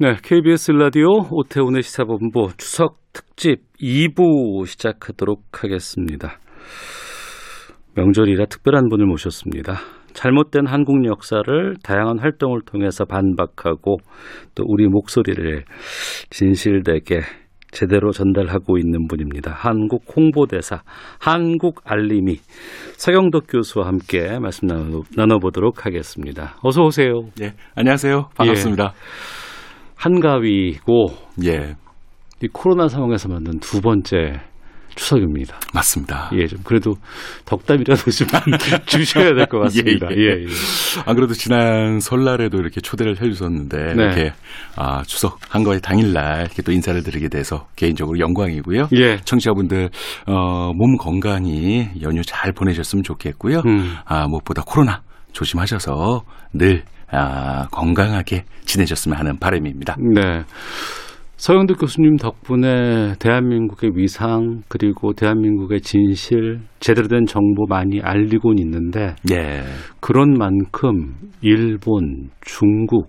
네, KBS 라디오 오태훈의 시사본부 추석 특집 2부 시작하도록 하겠습니다. 명절이라 특별한 분을 모셨습니다. 잘못된 한국 역사를 다양한 활동을 통해서 반박하고 또 우리 목소리를 진실되게 제대로 전달하고 있는 분입니다. 한국 홍보대사, 한국 알림이 서경덕 교수와 함께 말씀 나눠, 나눠보도록 하겠습니다. 어서 오세요. 예, 안녕하세요. 반갑습니다. 한가위고 예, 이 코로나 상황에서 만든 두 번째 추석입니다. 맞습니다. 예, 좀 그래도 덕담이라도 좀 주셔야 될 것 같습니다. 예, 예, 예. 예. 안 그래도 지난 설날에도 이렇게 초대를 해주셨는데 네. 이렇게 아, 추석 한가위 당일날 이렇게 또 인사를 드리게 돼서 개인적으로 영광이고요. 예. 청취자분들 어, 몸 건강히 연휴 잘 보내셨으면 좋겠고요. 음. 아, 무엇보다 코로나 조심하셔서 늘 아, 건강하게 지내셨으면 하는 바람입니다. 네. 서영덕 교수님 덕분에 대한민국의 위상 그리고 대한민국의 진실 제대로 된 정보 많이 알리곤 있는데 예. 그런 만큼 일본, 중국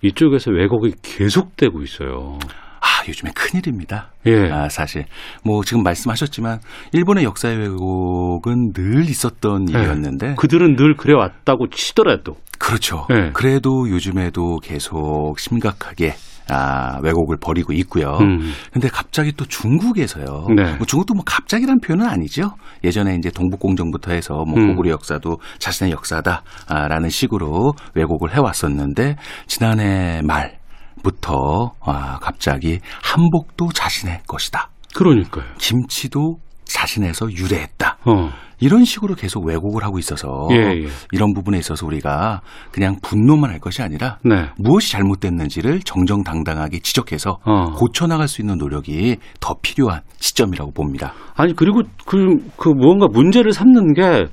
이쪽에서 왜곡이 계속되고 있어요. 아, 요즘에 큰일입니다. 예. 아, 사실. 뭐, 지금 말씀하셨지만, 일본의 역사의 왜곡은 늘 있었던 네. 일이었는데. 그들은 늘 그래 왔다고 치더라도 그렇죠. 네. 그래도 요즘에도 계속 심각하게 아, 왜곡을 벌이고 있고요. 음. 근데 갑자기 또 중국에서요. 네. 뭐 중국도 뭐 갑자기란 표현은 아니죠. 예전에 이제 동북공정부터 해서 뭐 음. 고구려 역사도 자신의 역사다라는 식으로 왜곡을 해왔었는데 지난해 말 부터 아, 갑자기 한복도 자신의 것이다. 그러니까요. 김치도 자신에서 유래했다. 어. 이런 식으로 계속 왜곡을 하고 있어서 예, 예. 이런 부분에 있어서 우리가 그냥 분노만 할 것이 아니라 네. 무엇이 잘못됐는지를 정정당당하게 지적해서 어. 고쳐나갈 수 있는 노력이 더 필요한 시점이라고 봅니다. 아니 그리고 그, 그 무언가 문제를 삼는 게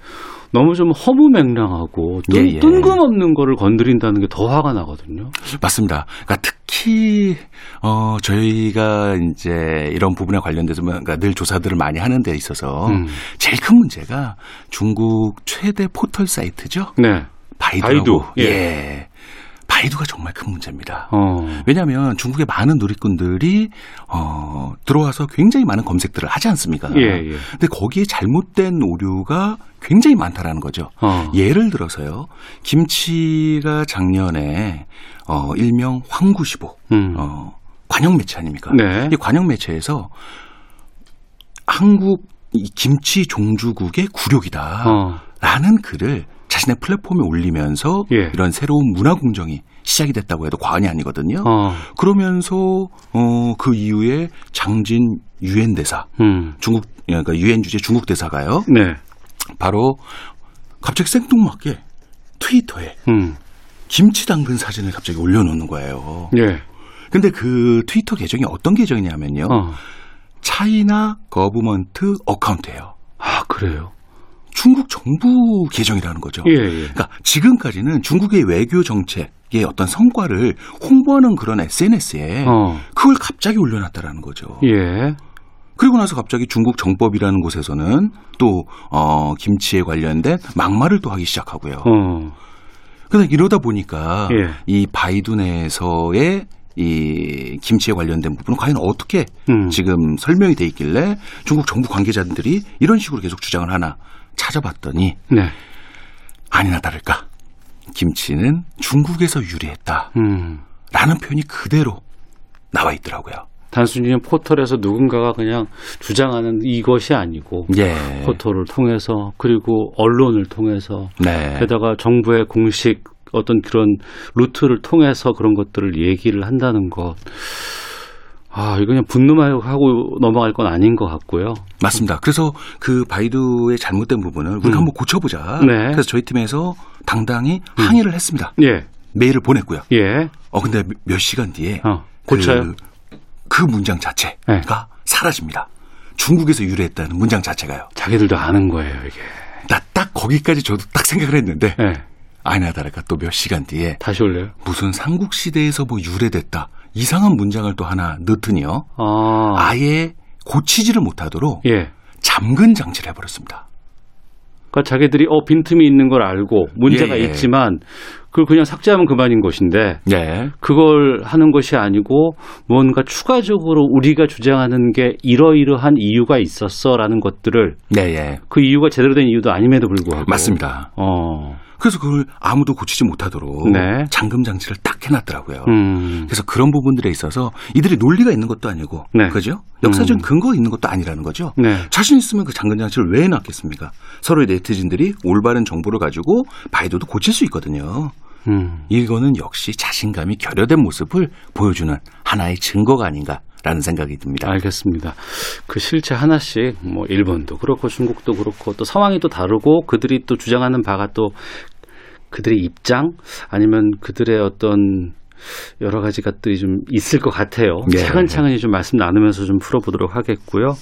너무 좀 허무맹랑하고 뜬, 예, 예. 뜬금없는 거를 건드린다는 게 더 화가 나거든요. 맞습니다. 그러니까 특 히 어 저희가 이제 이런 부분에 관련돼서 뭔가 늘 조사들을 많이 하는 데 있어서 음. 제일 큰 문제가 중국 최대 포털 사이트죠. 네. 바이두라고. 바이두, 예. 예. 바이두가 정말 큰 문제입니다. 어. 왜냐하면 중국의 많은 누리꾼들이 어, 들어와서 굉장히 많은 검색들을 하지 않습니까? 예, 예. 근데 거기에 잘못된 오류가 굉장히 많다라는 거죠. 어. 예를 들어서요, 김치가 작년에 어, 일명 황구시보 음. 어, 관영 매체 아닙니까? 네. 이 관영 매체에서 한국 이 김치 종주국의 굴욕이다. 어. 라는 글을 자신의 플랫폼에 올리면서 예. 이런 새로운 문화 공정이 시작이 됐다고 해도 과언이 아니거든요. 어. 그러면서 어, 그 이후에 장진 유엔 대사 음. 중국 그러니까 유엔 주재 중국 대사가요. 네. 바로 갑자기 생뚱맞게 트위터에 음. 김치 담근 사진을 갑자기 올려놓는 거예요. 예. 근데 그 트위터 계정이 어떤 계정이냐면요. 어. 차이나 거브먼트 어카운트예요. 아, 그래요? 중국 정부 계정이라는 거죠. 예, 예. 그러니까 지금까지는 중국의 외교 정책의 어떤 성과를 홍보하는 그런 SNS에 어. 그걸 갑자기 올려놨다라는 거죠. 예. 그리고 나서 갑자기 중국 정법이라는 곳에서는 또 어, 김치에 관련된 막말을 또 하기 시작하고요. 어. 그래서 이러다 보니까 예. 이 바이두 내에서의 이 김치에 관련된 부분은 과연 어떻게 음. 지금 설명이 돼 있길래 중국 정부 관계자들이 이런 식으로 계속 주장을 하나 찾아봤더니 네. 아니나 다를까 김치는 중국에서 유래했다. 음. 라는 표현이 그대로 나와 있더라고요. 단순히 포털에서 누군가가 그냥 주장하는 이것이 아니고 예. 포털을 통해서 그리고 언론을 통해서 네. 게다가 정부의 공식 어떤 그런 루트를 통해서 그런 것들을 얘기를 한다는 것. 아, 이거 그냥 분노만 하고 넘어갈 건 아닌 것 같고요. 맞습니다. 그래서 그 바이두의 잘못된 부분을 우리가 음. 한번 고쳐보자. 네. 그래서 저희 팀에서 당당히 항의를 했습니다. 예, 메일을 보냈고요. 예. 어 근데 몇 시간 뒤에 어, 고쳐요? 그 그 문장 자체가 네. 사라집니다. 중국에서 유래했다는 문장 자체가요. 자기들도 아는 거예요, 이게. 나 딱 거기까지 저도 딱 생각을 했는데 네. 아니나 다를까 또 몇 시간 뒤에 다시 올래요? 무슨 삼국 시대에서 뭐 유래됐다 이상한 문장을 또 하나 넣더니요. 아. 아예 고치지를 못하도록 예. 잠근 장치를 해버렸습니다. 그러니까 자기들이 어 빈틈이 있는 걸 알고 문제가 예, 예. 있지만 그걸 그냥 삭제하면 그만인 것인데 네. 그걸 하는 것이 아니고 뭔가 추가적으로 우리가 주장하는 게 이러이러한 이유가 있었어라는 것들을 네, 예. 그 이유가 제대로 된 이유도 아님에도 불구하고 맞습니다. 어. 그래서 그걸 아무도 고치지 못하도록 네. 잠금 장치를 딱 해놨더라고요. 음. 그래서 그런 부분들에 있어서 이들이 논리가 있는 것도 아니고, 네. 그죠? 역사적 음. 근거가 있는 것도 아니라는 거죠. 네. 자신 있으면 그 잠금 장치를 왜 해놨겠습니까? 서로의 네티즌들이 올바른 정보를 가지고 바이도도 고칠 수 있거든요. 음. 이거는 역시 자신감이 결여된 모습을 보여주는 하나의 증거가 아닌가 라는 생각이 듭니다. 알겠습니다. 그 실체 하나씩 뭐 일본도 그렇고 중국도 그렇고 또 상황이 또 다르고 그들이 또 주장하는 바가 또 그들의 입장 아니면 그들의 어떤 여러 가지 것들이 좀 있을 것 같아요. 네. 차근차근히 좀 말씀 나누면서 좀 풀어보도록 하겠고요.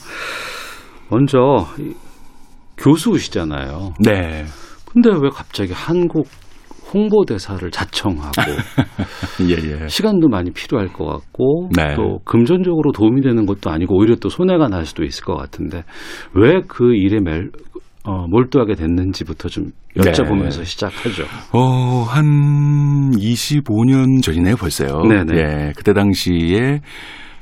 먼저 이 교수시잖아요. 네. 근데 왜 갑자기 한국 홍보대사를 자청하고 예, 예. 시간도 많이 필요할 것 같고 네. 또 금전적으로 도움이 되는 것도 아니고 오히려 또 손해가 날 수도 있을 것 같은데 왜 그 일에 멜, 어, 몰두하게 됐는지부터 좀 여쭤보면서 네. 시작하죠. 어, 한 25년 전이네요, 벌써요. 네네. 예, 그때 당시에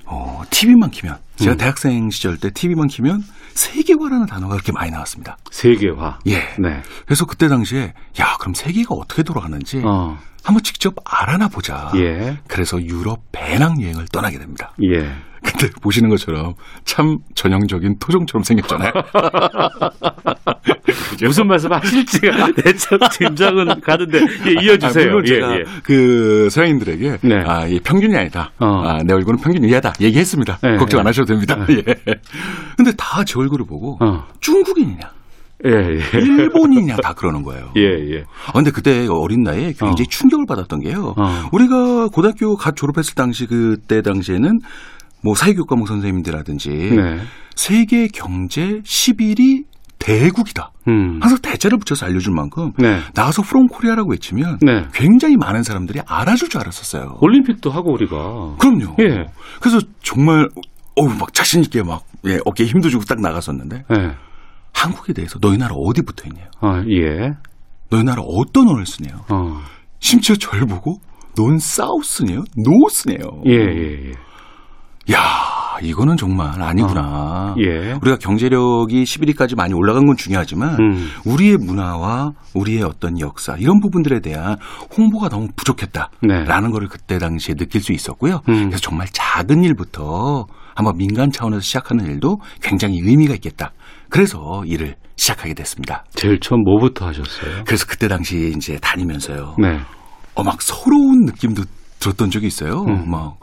어, TV만 키면 제가 음. 대학생 시절 때 TV만 키면 세계화라는 단어가 그렇게 많이 나왔습니다. 세계화. 예. 네. 그래서 그때 당시에 야, 그럼 세계가 어떻게 돌아가는지 어. 한번 직접 알아나 보자. 예. 그래서 유럽 배낭 여행을 떠나게 됩니다. 예. 근데 보시는 것처럼 참 전형적인 토종처럼 생겼잖아요. 무슨 말씀 하실지가 대충 짐작은 가는데 예, 이어주세요. 아, 물론 예, 제가 예. 그 서양인들에게 네. 아, 이 평균이 아니다. 어. 아, 내 얼굴은 평균 이하다. 얘기했습니다. 네, 걱정 안 네. 하셔도 됩니다. 예. 근데 다 제 얼굴을 보고 어. 중국인이냐, 예, 예. 일본인이냐 다 그러는 거예요. 예, 예. 아, 근데 그때 어린 나이에 굉장히 어. 충격을 받았던 게요. 어. 우리가 고등학교 갓 졸업했을 당시 그때 당시에는 뭐 사회교과목 선생님들이라든지 네. 세계 경제 11위 대국이다. 음. 항상 대자를 붙여서 알려줄 만큼 네. 나와서 from Korea라고 외치면 네. 굉장히 많은 사람들이 알아줄 줄 알았었어요. 올림픽도 하고 우리가. 그럼요. 예. 그래서 정말 어우 막 자신 있게 막 예, 어깨에 힘도 주고 딱 나갔었는데 예. 한국에 대해서 너희 나라 어디 붙어 있냐? 아, 예. 너희 나라 어떤 언어를 쓰네요? 어. 심지어 절 보고 넌 사우스네요? 노스네요. 예, 예, 예. 야, 이거는 정말 아니구나. 예. 우리가 경제력이 11위까지 많이 올라간 건 중요하지만 음. 우리의 문화와 우리의 어떤 역사 이런 부분들에 대한 홍보가 너무 부족했다라는 네. 거를 그때 당시에 느낄 수 있었고요. 음. 그래서 정말 작은 일부터 한번 민간 차원에서 시작하는 일도 굉장히 의미가 있겠다. 그래서 일을 시작하게 됐습니다. 제일 처음 뭐부터 하셨어요? 그래서 그때 당시에 이제 다니면서요. 네. 어, 막 서러운 느낌도 들었던 적이 있어요. 음. 막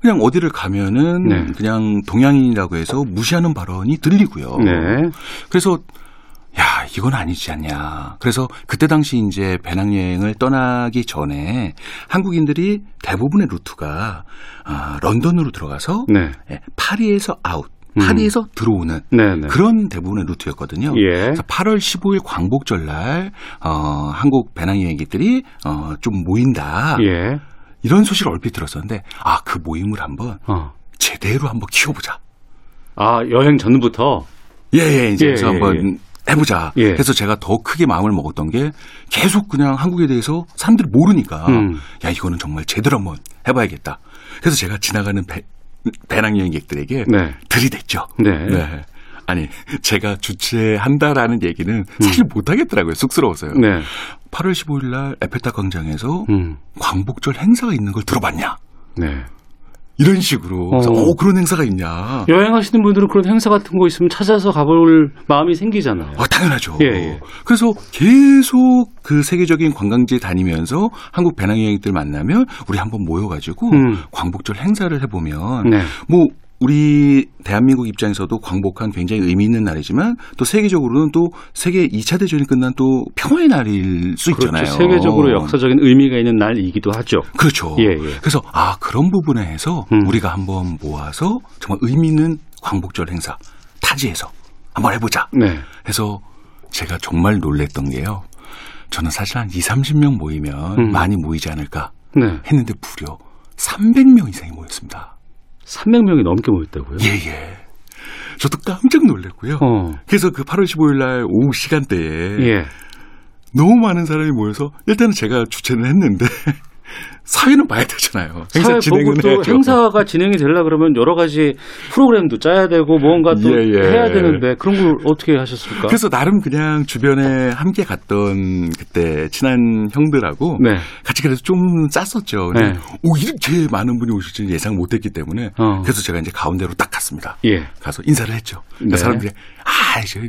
그냥 어디를 가면은 네. 그냥 동양인이라고 해서 무시하는 발언이 들리고요. 네. 그래서 야 이건 아니지 않냐. 그래서 그때 당시 이제 배낭여행을 떠나기 전에 한국인들이 대부분의 루트가 아, 런던으로 들어가서 네. 예, 파리에서 아웃, 음. 파리에서 들어오는 네, 네. 그런 대부분의 루트였거든요. 예. 그래서 8월 15일 광복절 날 어, 한국 배낭여행객들이 어, 좀 모인다. 예. 이런 소식을 얼핏 들었었는데 아 그 모임을 한번 어. 제대로 한번 키워보자. 아, 여행 전부터 예예 이제 예, 예, 한번 해보자. 예. 그래서 제가 더 크게 마음을 먹었던 게 계속 그냥 한국에 대해서 사람들이 모르니까 음. 야 이거는 정말 제대로 한번 해봐야겠다. 그래서 제가 지나가는 배, 배낭 여행객들에게 네. 들이댔죠. 네. 아니 제가 주최한다라는 얘기는 사실 못하겠더라고요. 쑥스러워서요. 음. 네. 8월 15일 날 에펠탑 광장에서 음. 광복절 행사가 있는 걸 들어봤냐? 네. 이런 식으로 어. 어, 그런 행사가 있냐? 여행하시는 분들은 그런 행사 같은 거 있으면 찾아서 가볼 마음이 생기잖아요. 어, 당연하죠. 예, 예. 그래서 계속 그 세계적인 관광지 다니면서 한국 배낭여행들 만나면 우리 한번 모여가지고 음. 광복절 행사를 해보면 네. 뭐 우리 대한민국 입장에서도 광복한 굉장히 의미 있는 날이지만 또 세계적으로는 또 세계 2차 대전이 끝난 또 평화의 날일 수 있잖아요. 그렇죠. 세계적으로 역사적인 의미가 있는 날이기도 하죠. 그렇죠. 예, 예. 그래서 아 그런 부분에 해서 음. 우리가 한번 모아서 정말 의미 있는 광복절 행사 타지에서 한번 해보자. 네. 해서 제가 정말 놀랬던 게요. 저는 사실 한 2, 30명 모이면 음. 많이 모이지 않을까 네. 했는데 무려 300명 이상이 모였습니다. 300명이 넘게 모였다고요? 예, 예. 저도 깜짝 놀랐고요. 어. 그래서 그 8월 15일 날 오후 시간대에 예. 너무 많은 사람이 모여서 일단은 제가 주최는 했는데 사회는 봐야 되잖아요. 행사 진행은. 행사가 진행이 되려 그러면 여러 가지 프로그램도 짜야 되고 뭔가 또 예, 예. 해야 되는데 그런 걸 어떻게 하셨습니까? 그래서 나름 그냥 주변에 함께 갔던 그때 친한 형들하고 네. 같이 그래서 좀 짰었죠. 네. 오 이렇게 많은 분이 오실 줄 예상 못했기 때문에 어. 그래서 제가 이제 가운데로 딱 갔습니다. 예. 가서 인사를 했죠. 그러니까 네. 사람들이 아, 저,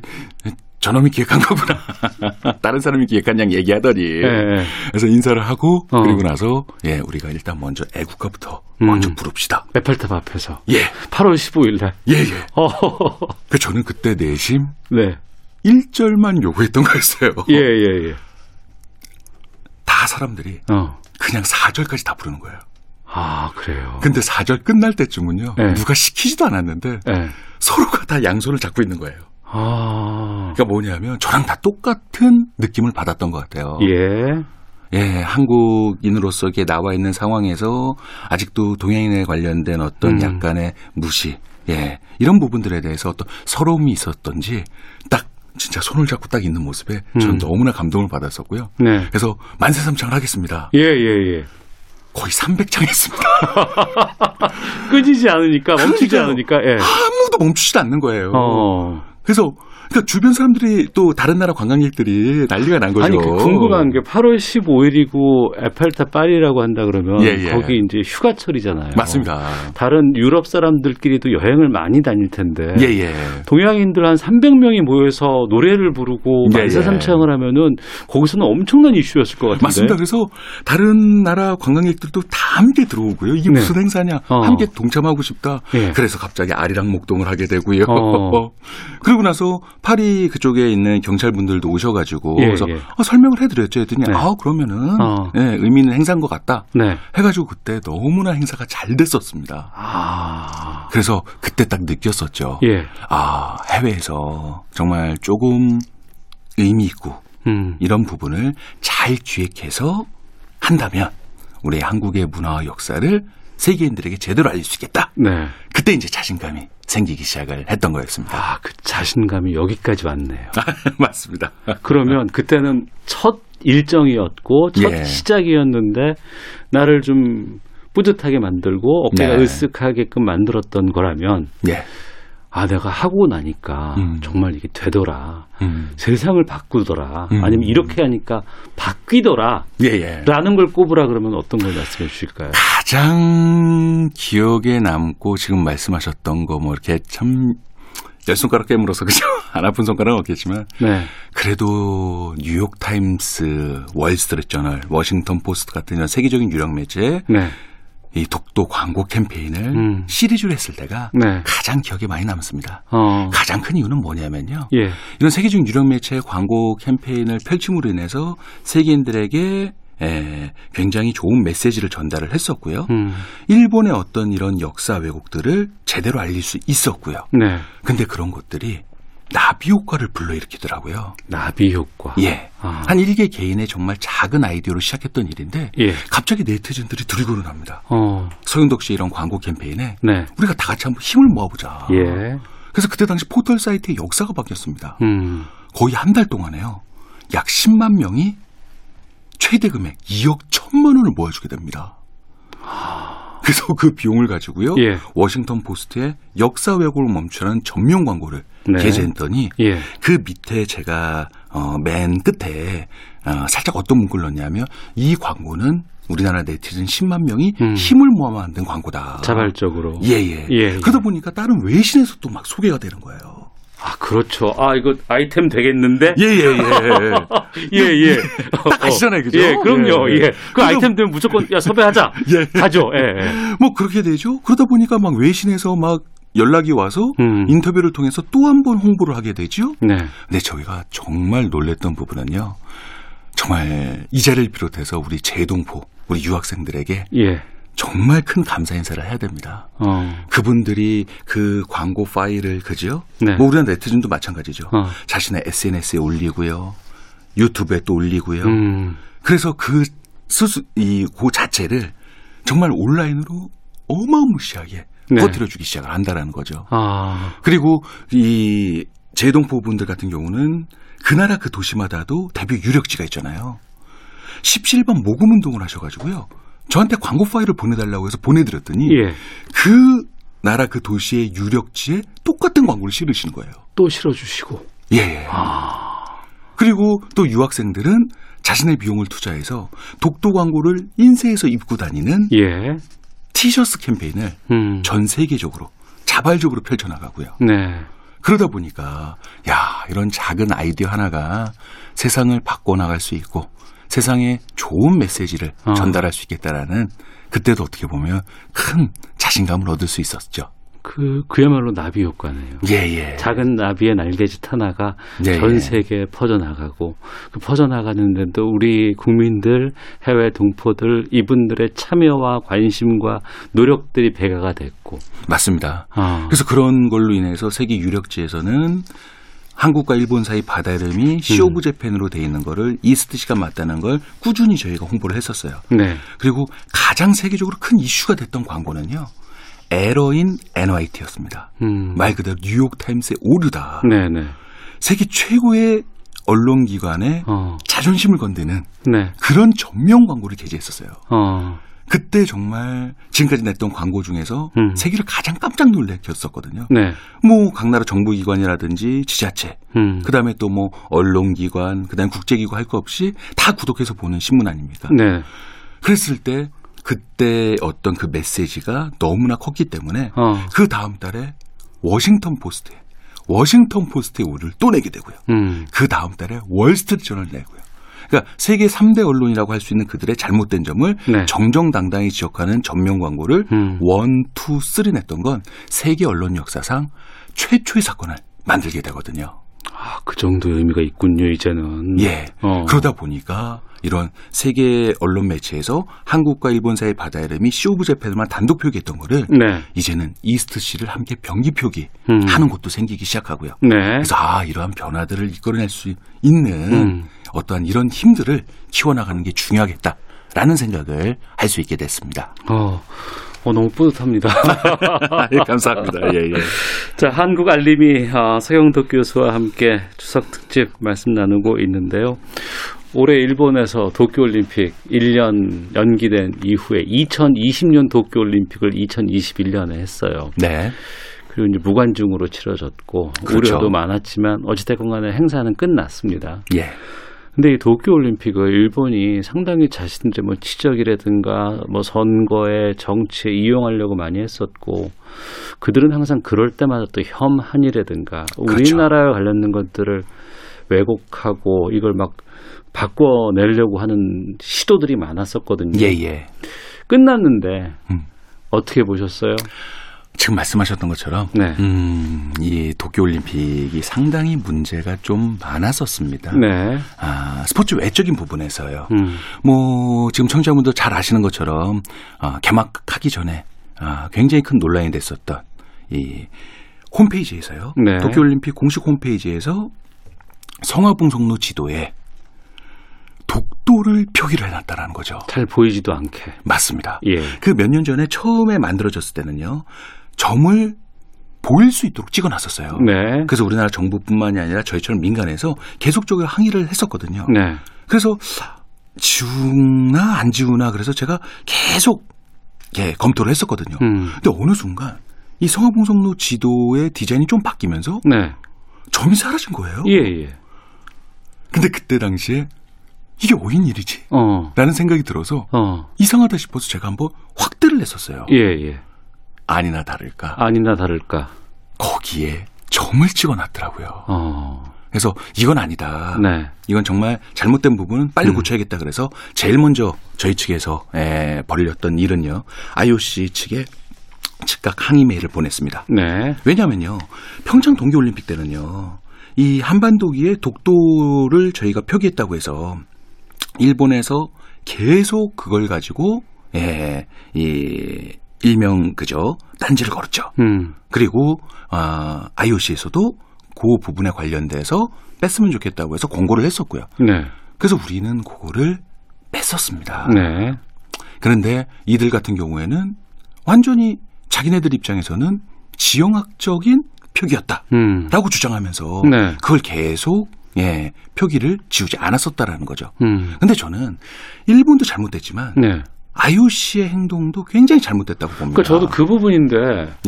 저놈이 기획한 거구나. 다른 사람이 기획한 양 얘기하더니. 예, 예. 그래서 인사를 하고 어. 그리고 나서 예 우리가 일단 먼저 애국가부터 음. 먼저 부릅시다. 에펠탑 앞에서 예, 8월 15일 날. 예, 예. 어. 그 저는 그때 내심 네. 1절만 요구했던 거였어요. 예, 예, 예. 다 사람들이 어. 그냥 4절까지 다 부르는 거예요. 아, 그래요. 근데 4절 끝날 때쯤은요. 네. 누가 시키지도 않았는데 예. 서로가 다 양손을 잡고 있는 거예요. 아. 그러니까 뭐냐면 저랑 다 똑같은 느낌을 받았던 것 같아요. 예. 예, 한국인으로서 이게 나와 있는 상황에서 아직도 동양인에 관련된 어떤 음. 약간의 무시, 예, 이런 부분들에 대해서 어떤 서러움이 있었던지 딱 진짜 손을 잡고 딱 있는 모습에 저는 음. 너무나 감동을 받았었고요. 네. 그래서 만세 삼창을 하겠습니다. 예, 예, 예. 거의 300창 했습니다. 끊이지 않으니까, 멈추지. 않으니까, 예. 아무도 멈추지도 않는 거예요. 어. 그래서 그러니까 주변 사람들이 또 다른 나라 관광객들이 난리가 난 거죠. 아니, 그 궁금한 게 8월 15일이고 에펠탑 파리라고 한다 그러면 예, 예. 거기 이제 휴가철이잖아요. 맞습니다. 다른 유럽 사람들끼리도 여행을 많이 다닐 텐데. 예, 예. 동양인들 한 300명이 모여서 노래를 부르고 예, 만세삼창을 하면은 거기서는 엄청난 이슈였을 것 같은데. 맞습니다. 그래서 다른 나라 관광객들도 다 함께 들어오고요. 이게 네. 무슨 행사냐? 어. 함께 동참하고 싶다. 예. 그래서 갑자기 아리랑 목동을 하게 되고요. 어. 그리고 나서 파리 그쪽에 있는 경찰분들도 오셔가지고 예, 그래서 예. 어, 설명을 해드렸죠. 했더니 네. 아 그러면은 어. 예, 의미 있는 행사인 것 같다. 네. 해가지고 그때 너무나 행사가 잘 됐었습니다. 아. 그래서 그때 딱 느꼈었죠. 예. 아 해외에서 정말 조금 의미 있고 음. 이런 부분을 잘 기획해서 한다면 우리 한국의 문화와 역사를 세계인들에게 제대로 알릴 수 있겠다. 네. 그때 이제 자신감이 생기기 시작을 했던 거였습니다. 아, 그 자신감이 여기까지 왔네요. 맞습니다. 그러면 그때는 첫 일정이었고 첫 예. 시작이었는데 나를 좀 뿌듯하게 만들고 어깨가 네. 으쓱하게끔 만들었던 거라면 예. 아 내가 하고 나니까 음. 정말 이게 되더라 음. 세상을 바꾸더라 음. 아니면 이렇게 하니까 바뀌더라 예, 예. 라는 걸 꼽으라 그러면 어떤 걸 말씀해 주실까요? 가장 기억에 남고 지금 말씀하셨던 거 뭐 이렇게 참 열 손가락 깨물어서 그죠? 안 아픈 손가락은 없겠지만 네. 그래도 뉴욕 타임스, 월스트리트저널, 워싱턴 포스트 같은 이런 세계적인 유력 매체 네. 이 독도 광고 캠페인을 음. 시리즈로 했을 때가 네. 가장 기억에 많이 남습니다. 어. 가장 큰 이유는 뭐냐면요. 예. 이런 세계적인 유력 매체의 광고 캠페인을 펼침으로 인해서 세계인들에게 에, 굉장히 좋은 메시지를 전달을 했었고요. 음. 일본의 어떤 이런 역사 왜곡들을 제대로 알릴 수 있었고요. 네. 근데 그런 것들이 나비 효과를 불러일으키더라고요. 나비 효과. 예. 아. 한 일개 개인의 정말 작은 아이디어로 시작했던 일인데 예. 갑자기 네티즌들이 두리고를 합니다. 어. 서윤덕 씨 이런 광고 캠페인에 네. 우리가 다 같이 한번 힘을 모아보자. 예. 그래서 그때 당시 포털 사이트의 역사가 바뀌었습니다. 음. 거의 한 달 동안에요. 약 10만 명이 최대 금액 2억 1천만 원을 모아주게 됩니다. 그래서 그 비용을 가지고요. 예. 워싱턴 포스트에 역사 왜곡을 멈추라는 전면 광고를 네. 게재했더니 예. 그 밑에 제가 어, 맨 끝에 어, 살짝 어떤 문구를 넣냐면 이 광고는 우리나라 네티즌 10만 명이 음. 힘을 모아 만든 광고다. 자발적으로. 예예. 예, 그러다 보니까 다른 외신에서 또 막 소개가 되는 거예요. 아, 그렇죠. 아, 이거 아이템 되겠는데? 예 예 예. 예, 예. 딱 아시잖아요, 그죠? 예, 그럼요. 예, 예. 예. 그 아이템 되면 무조건, 야, 섭외하자. 예. 가죠. 예, 예. 뭐 그렇게 되죠. 그러다 보니까 막 외신에서 막 연락이 와서 음. 인터뷰를 통해서 또 한 번 홍보를 하게 되죠. 네. 근데 저희가 정말 놀랬던 부분은요. 정말 이 자리를 비롯해서 우리 재동포, 우리 유학생들에게 예. 정말 큰 감사 인사를 해야 됩니다. 어. 그분들이 그 광고 파일을 그죠? 네. 뭐 우리나라 네티즌도 마찬가지죠. 어. 자신의 SNS에 올리고요. 유튜브에 또 올리고요. 음. 그래서 그 스스 이그 자체를 정말 온라인으로 어마무시하게 네. 퍼뜨려주기 시작을 한다라는 거죠. 아. 그리고 이 제동포 분들 같은 경우는 그 나라 그 도시마다도 대표 유력지가 있잖아요. 17번 모금 운동을 하셔가지고요. 저한테 광고 파일을 보내달라고 해서 보내드렸더니 예. 그 나라 그 도시의 유력지에 똑같은 광고를 실으시는 거예요. 또 실어주시고. 예. 예. 그리고 또 유학생들은 자신의 비용을 투자해서 독도 광고를 인쇄해서 입고 다니는 예. 티셔츠 캠페인을 음. 전 세계적으로 자발적으로 펼쳐나가고요. 네. 그러다 보니까 야 이런 작은 아이디어 하나가 세상을 바꿔나갈 수 있고 세상에 좋은 메시지를 어. 전달할 수 있겠다라는 그때도 어떻게 보면 큰 자신감을 얻을 수 있었죠. 그, 그야말로 나비 효과네요. 예 예. 작은 나비의 날개짓 하나가 네, 전 예. 세계에 퍼져나가고 그 퍼져나가는데도 우리 국민들 해외 동포들 이분들의 참여와 관심과 노력들이 배가가 됐고 맞습니다. 아, 그래서 그런 걸로 인해서 세계 유력지에서는 한국과 일본 사이 바다 이름이 음. Sea of Japan으로 돼 있는 거를 East Sea가 맞다는 걸 꾸준히 저희가 홍보를 했었어요. 네. 그리고 가장 세계적으로 큰 이슈가 됐던 광고는요. Error in NYT였습니다. 음. 말 그대로 뉴욕 타임스의 오류다. 네네. 세계 최고의 언론기관의 어, 자존심을 건드는 네. 그런 전면 광고를 게재했었어요. 어, 그때 정말 지금까지 냈던 광고 중에서 음. 세계를 가장 깜짝 놀래켰었거든요. 네. 뭐 각 나라 정부 기관이라든지 지자체, 음. 그다음에 또 뭐 언론 기관, 그다음에 국제기구 할거 없이 다 구독해서 보는 신문 아닙니까? 네. 그랬을 때 그때 어떤 그 메시지가 너무나 컸기 때문에 어, 그 다음 달에 워싱턴 포스트에 워싱턴 포스트에 오류를 또 내게 되고요. 음. 그 다음 달에 월스트리트 저널 내고요. 그러니까 세계 3대 언론이라고 할 수 있는 그들의 잘못된 점을 네. 정정당당히 지적하는 전면 광고를 음. one, two, three 냈던 건 세계 언론 역사상 최초의 사건을 만들게 되거든요. 아, 그 정도 의미가 있군요, 이제는. 예. 어. 그러다 보니까 이런 세계 언론 매체에서 한국과 일본 사이의 바다 이름이 Sea of Japan만 단독 표기했던 거를 네. 이제는 East Sea를 함께 병기 표기 음. 하는 곳도 생기기 시작하고요. 네. 그래서 아 이러한 변화들을 이끌어낼 수 있는 음. 어떠한 이런 힘들을 키워나가는 게 중요하겠다라는 생각을 할 수 있게 됐습니다. 어, 어, 너무 뿌듯합니다. 예, 감사합니다. 예, 예. 자, 한국 알림이 아, 서영덕 교수와 함께 추석 특집 말씀 나누고 있는데요. 올해 일본에서 도쿄올림픽 1년 연기된 이후에 2020년 도쿄올림픽을 2021년에 했어요. 네. 그리고 이제 무관중으로 치러졌고 그렇죠. 우려도 많았지만 어찌됐건 간에 행사는 끝났습니다. 예. 근데 이 도쿄 올림픽을 일본이 상당히 자신들의 뭐 지적이라든가 뭐 선거에 정치에 이용하려고 많이 했었고 그들은 항상 그럴 때마다 또 혐한이라든가 그렇죠. 우리나라에 관련된 것들을 왜곡하고 이걸 막 바꿔내려고 하는 시도들이 많았었거든요. 예, 예. 끝났는데 음. 어떻게 보셨어요? 지금 말씀하셨던 것처럼 네. 음, 이 도쿄올림픽이 상당히 문제가 좀 많았었습니다. 네. 아, 스포츠 외적인 부분에서요. 음. 뭐 지금 청취자분도 잘 아시는 것처럼 아, 개막하기 전에 아, 굉장히 큰 논란이 됐었던 이 홈페이지에서요. 네. 도쿄올림픽 공식 홈페이지에서 성화봉송로 지도에 독도를 표기를 해놨다라는 거죠. 잘 보이지도 않게. 맞습니다. 예. 그 몇 년 전에 처음에 만들어졌을 때는요. 점을 보일 수 있도록 찍어놨었어요. 네. 그래서 우리나라 정부뿐만이 아니라 저희처럼 민간에서 계속적으로 항의를 했었거든요. 네. 그래서 지우나 안 지우나 그래서 제가 계속 예, 검토를 했었거든요. 음. 근데 어느 순간 이 성화봉송로 지도의 디자인이 좀 바뀌면서 네. 점이 사라진 거예요. 예, 예. 근데 그때 당시에 이게 오인 일이지? 어. 라는 생각이 들어서 어. 이상하다 싶어서 제가 한번 확대를 했었어요. 예, 예. 아니나 다를까 아니나 다를까. 거기에 점을 찍어 놨더라고요. 어. 그래서 이건 아니다. 네. 이건 정말 잘못된 부분은 빨리 음. 고쳐야겠다. 그래서 제일 먼저 저희 측에서 에, 벌렸던 일은요. IOC 측에 측 즉각 항의 메일을 보냈습니다. 네. 왜냐하면요. 평창 동계 올림픽 때는요. 이 한반도기에 독도를 저희가 표기했다고 해서 일본에서 계속 그걸 가지고 예, 이 일명 그죠 딴지를 걸었죠. 음. 그리고 아, IOC에서도 그 부분에 관련돼서 뺐으면 좋겠다고 해서 공고를 했었고요. 네. 그래서 우리는 그거를 뺐었습니다. 네. 그런데 이들 같은 경우에는 완전히 자기네들 입장에서는 지형학적인 표기였다. 음. 라고 주장하면서 네. 그걸 계속 예, 표기를 지우지 않았었다라는 거죠. 음. 근데 저는 일본도 잘못됐지만 네. IOC의 행동도 굉장히 잘못됐다고 봅니다. 그러니까 저도 그 부분인데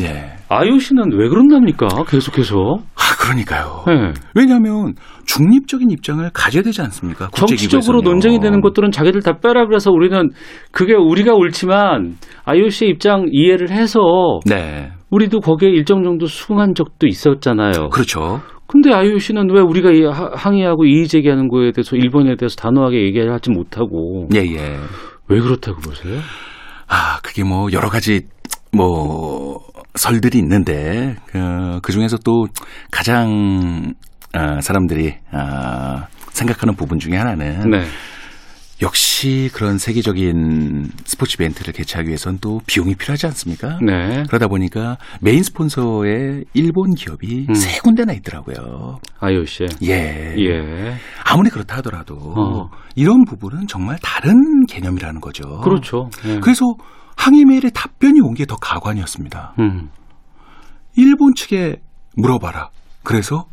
예. IOC는 왜 그런답니까? 계속해서. 아, 그러니까요. 네. 왜냐하면 중립적인 입장을 가져야 되지 않습니까? 정치적으로. 논쟁이 되는 것들은 자기들 다 빼라 그래서 우리는 그게 우리가 옳지만 IOC의 입장 이해를 해서 네. 우리도 거기에 일정 정도 수긍한 적도 있었잖아요. 그렇죠. 근데 IOC는 왜 우리가 항의하고 이의 제기하는 거에 대해서 일본에 대해서 단호하게 얘기를 하지 못하고 예, 예. 왜 그렇다고 보세요? 아, 그게 뭐 여러 가지 뭐 설들이 있는데 그, 그 중에서 또 가장 아, 사람들이 아, 생각하는 부분 중에 하나는 네. 역시 그런 세계적인 스포츠 이벤트를 개최하기 위해서는 또 비용이 필요하지 않습니까? 네. 그러다 보니까 메인 스폰서의 일본 기업이 음. 세 군데나 있더라고요. IOC. 예. 예. 아무리 그렇다 하더라도 어. 이런 부분은 정말 다른 개념이라는 거죠. 그렇죠. 예. 그래서 항의 메일에 답변이 온 게 더 가관이었습니다. 음. 일본 측에 물어봐라. 그래서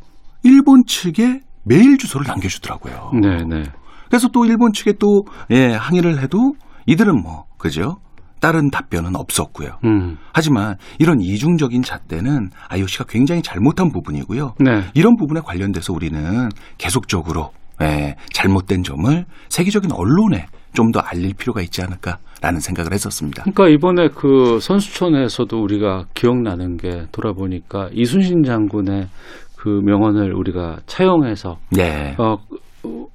일본 측에 메일 주소를 남겨주더라고요. 네, 네. 그래서 또 일본 측에 또 예, 항의를 해도 이들은 뭐 그죠? 다른 답변은 없었고요. 음. 하지만 이런 이중적인 잣대는 IOC가 굉장히 잘못한 부분이고요. 네. 이런 부분에 관련돼서 우리는 계속적으로 예, 잘못된 점을 세계적인 언론에 좀 더 알릴 필요가 있지 않을까라는 생각을 했었습니다. 그러니까 이번에 그 선수촌에서도 우리가 기억나는 게 돌아보니까 이순신 장군의 그 명언을 우리가 차용해서 네, 어,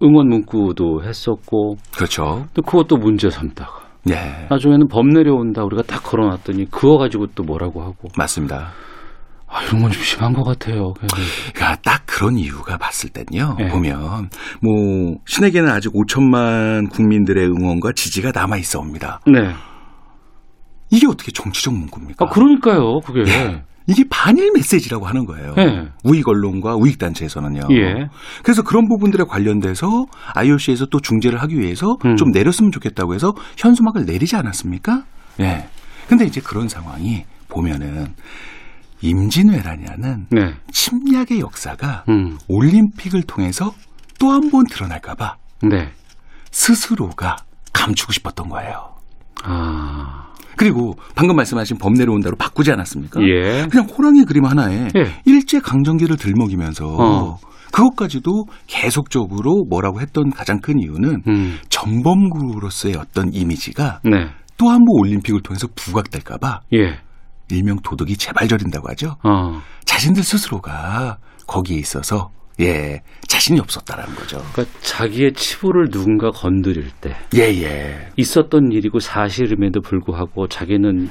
응원 문구도 했었고 그렇죠. 또 그것도 문제 삼다가 네, 나중에는 범 내려온다 우리가 딱 걸어놨더니 그거 가지고 또 뭐라고 하고 맞습니다. 아 이런 건 좀 심한 것 같아요. 그러니까 딱 그런 이유가 봤을 땐요. 예. 보면 뭐 신에게는 아직 5천만 국민들의 응원과 지지가 남아 있어옵니다. 네. 이게 어떻게 정치적 문구입니까? 아 그러니까요. 그게 예. 이게 반일 메시지라고 하는 거예요. 예. 우익 언론과 우익 단체에서는요. 예. 그래서 그런 부분들에 관련돼서 IOC에서 또 중재를 하기 위해서 음. 좀 내렸으면 좋겠다고 해서 현수막을 내리지 않았습니까? 예. 근데 이제 그런 상황이 보면은 임진왜란이라는 네. 침략의 역사가 음. 올림픽을 통해서 또 한 번 드러날까봐 네. 스스로가 감추고 싶었던 거예요. 아. 그리고 방금 말씀하신 범 내려온다로 바꾸지 않았습니까? 예. 그냥 호랑이 그림 하나에 예. 일제 강점기를 들먹이면서 어. 그것까지도 계속적으로 뭐라고 했던 가장 큰 이유는 음. 전범구로서의 어떤 이미지가 네. 또한 번 올림픽을 통해서 부각될까봐 예. 일명 도덕이 재발절인다고 하죠. 어. 자신들 스스로가 거기에 있어서 예 자신이 없었다라는 거죠. 그러니까 자기의 치부를 누군가 건드릴 때 예 예 있었던 일이고 사실임에도 불구하고 자기는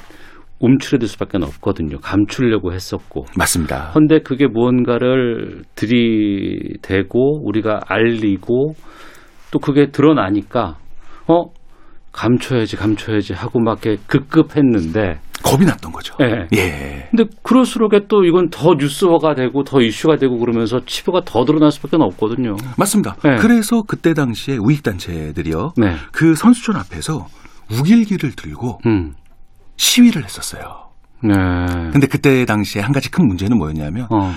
움츠러들 수밖에 없거든요. 감추려고 했었고. 맞습니다. 헌데 그게 무언가를 들이대고 우리가 알리고 또 그게 드러나니까 어 감춰야지 감춰야지 하고 막 이렇게 급급했는데 겁이 났던 거죠. 예. 예. 근데 그럴수록에 또 이건 더 뉴스화가 되고 더 이슈가 되고 그러면서 치부가 더 드러날 수밖에 없거든요. 맞습니다. 네. 그래서 그때 당시에 우익 단체들이요. 네. 그 선수촌 앞에서 우길기를 들고 음. 시위를 했었어요. 네. 근데 그때 당시에 한 가지 큰 문제는 뭐였냐면 어.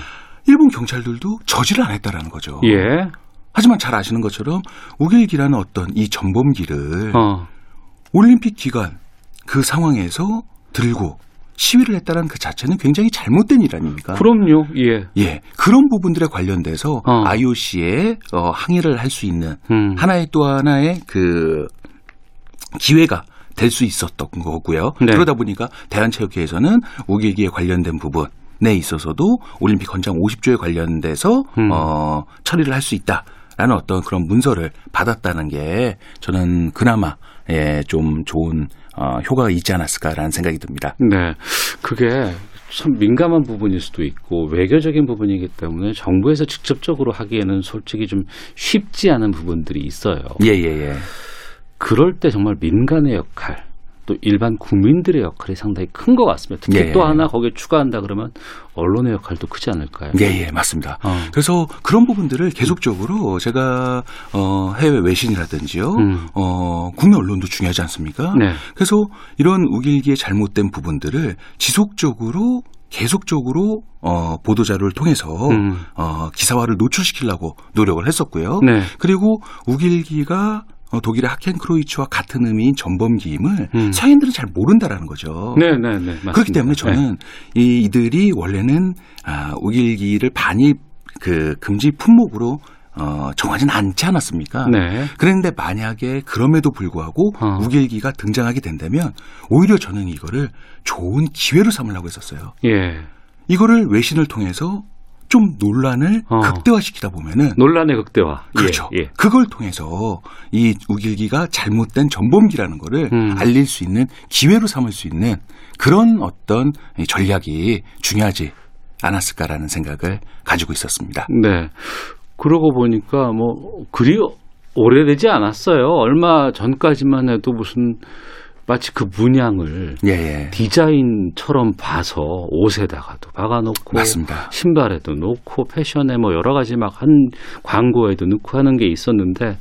일본 경찰들도 저지를 안 했다라는 거죠. 예. 하지만 잘 아시는 것처럼 우길기라는 어떤 이 전범기를 어. 올림픽 기간 그 상황에서 들고 시위를 했다는 그 자체는 굉장히 잘못된 일 아닙니까? 그럼요. 예. 예, 그런 부분들에 관련돼서 어. IOC에 어, 항의를 할 수 있는 음. 하나의 또 하나의 그 기회가 될 수 있었던 거고요. 네. 그러다 보니까 대한체육회에서는 우길기에 관련된 부분 에 있어서도 올림픽 헌장 50조에 관련돼서 음. 어, 처리를 할 수 있다라는 어떤 그런 문서를 받았다는 게 저는 그나마 예, 좀 좋은 어, 효과가 있지 않았을까라는 생각이 듭니다. 네. 그게 참 민감한 부분일 수도 있고 외교적인 부분이기 때문에 정부에서 직접적으로 하기에는 솔직히 좀 쉽지 않은 부분들이 있어요. 예, 예, 예. 그럴 때 정말 민간의 역할 또 일반 국민들의 역할이 상당히 큰 것 같습니다. 특히 예. 또 하나 거기에 추가한다 그러면 언론의 역할도 크지 않을까요? 예, 예, 맞습니다. 어. 그래서 그런 부분들을 계속적으로 제가 어, 해외 외신이라든지요, 음. 어, 국내 언론도 중요하지 않습니까? 네. 그래서 이런 우길기의 잘못된 부분들을 지속적으로 계속적으로 어, 보도 자료를 통해서 음. 어, 기사화를 노출시키려고 노력을 했었고요. 네. 그리고 우길기가 어, 독일의 하켄 크로이츠와 같은 의미인 전범기임을 음. 서양인들은 잘 모른다라는 거죠. 네, 네, 네. 맞습니다. 그렇기 때문에 네. 저는 이 이들이 원래는 아, 우길기를 반입 그 금지 품목으로 어, 정하지는 않지 않았습니까? 네. 그런데 만약에 그럼에도 불구하고 어. 우길기가 등장하게 된다면 오히려 저는 이거를 좋은 기회로 삼으려고 했었어요. 예. 이거를 외신을 통해서 좀 논란을 어. 극대화시키다 보면은 논란의 극대화. 그렇죠. 예. 예. 그걸 통해서 이 우길기가 잘못된 전범기라는 거를 음. 알릴 수 있는 기회로 삼을 수 있는 그런 어떤 이 전략이 중요하지 않았을까라는 생각을 가지고 있었습니다. 네. 그러고 보니까 뭐 그리 오래되지 않았어요. 얼마 전까지만 해도 무슨 마치 그 문양을 예, 예. 디자인처럼 봐서 옷에다가도 박아놓고 맞습니다. 신발에도 놓고 패션에 뭐 여러 가지 막 한 광고에도 넣고 하는 게 있었는데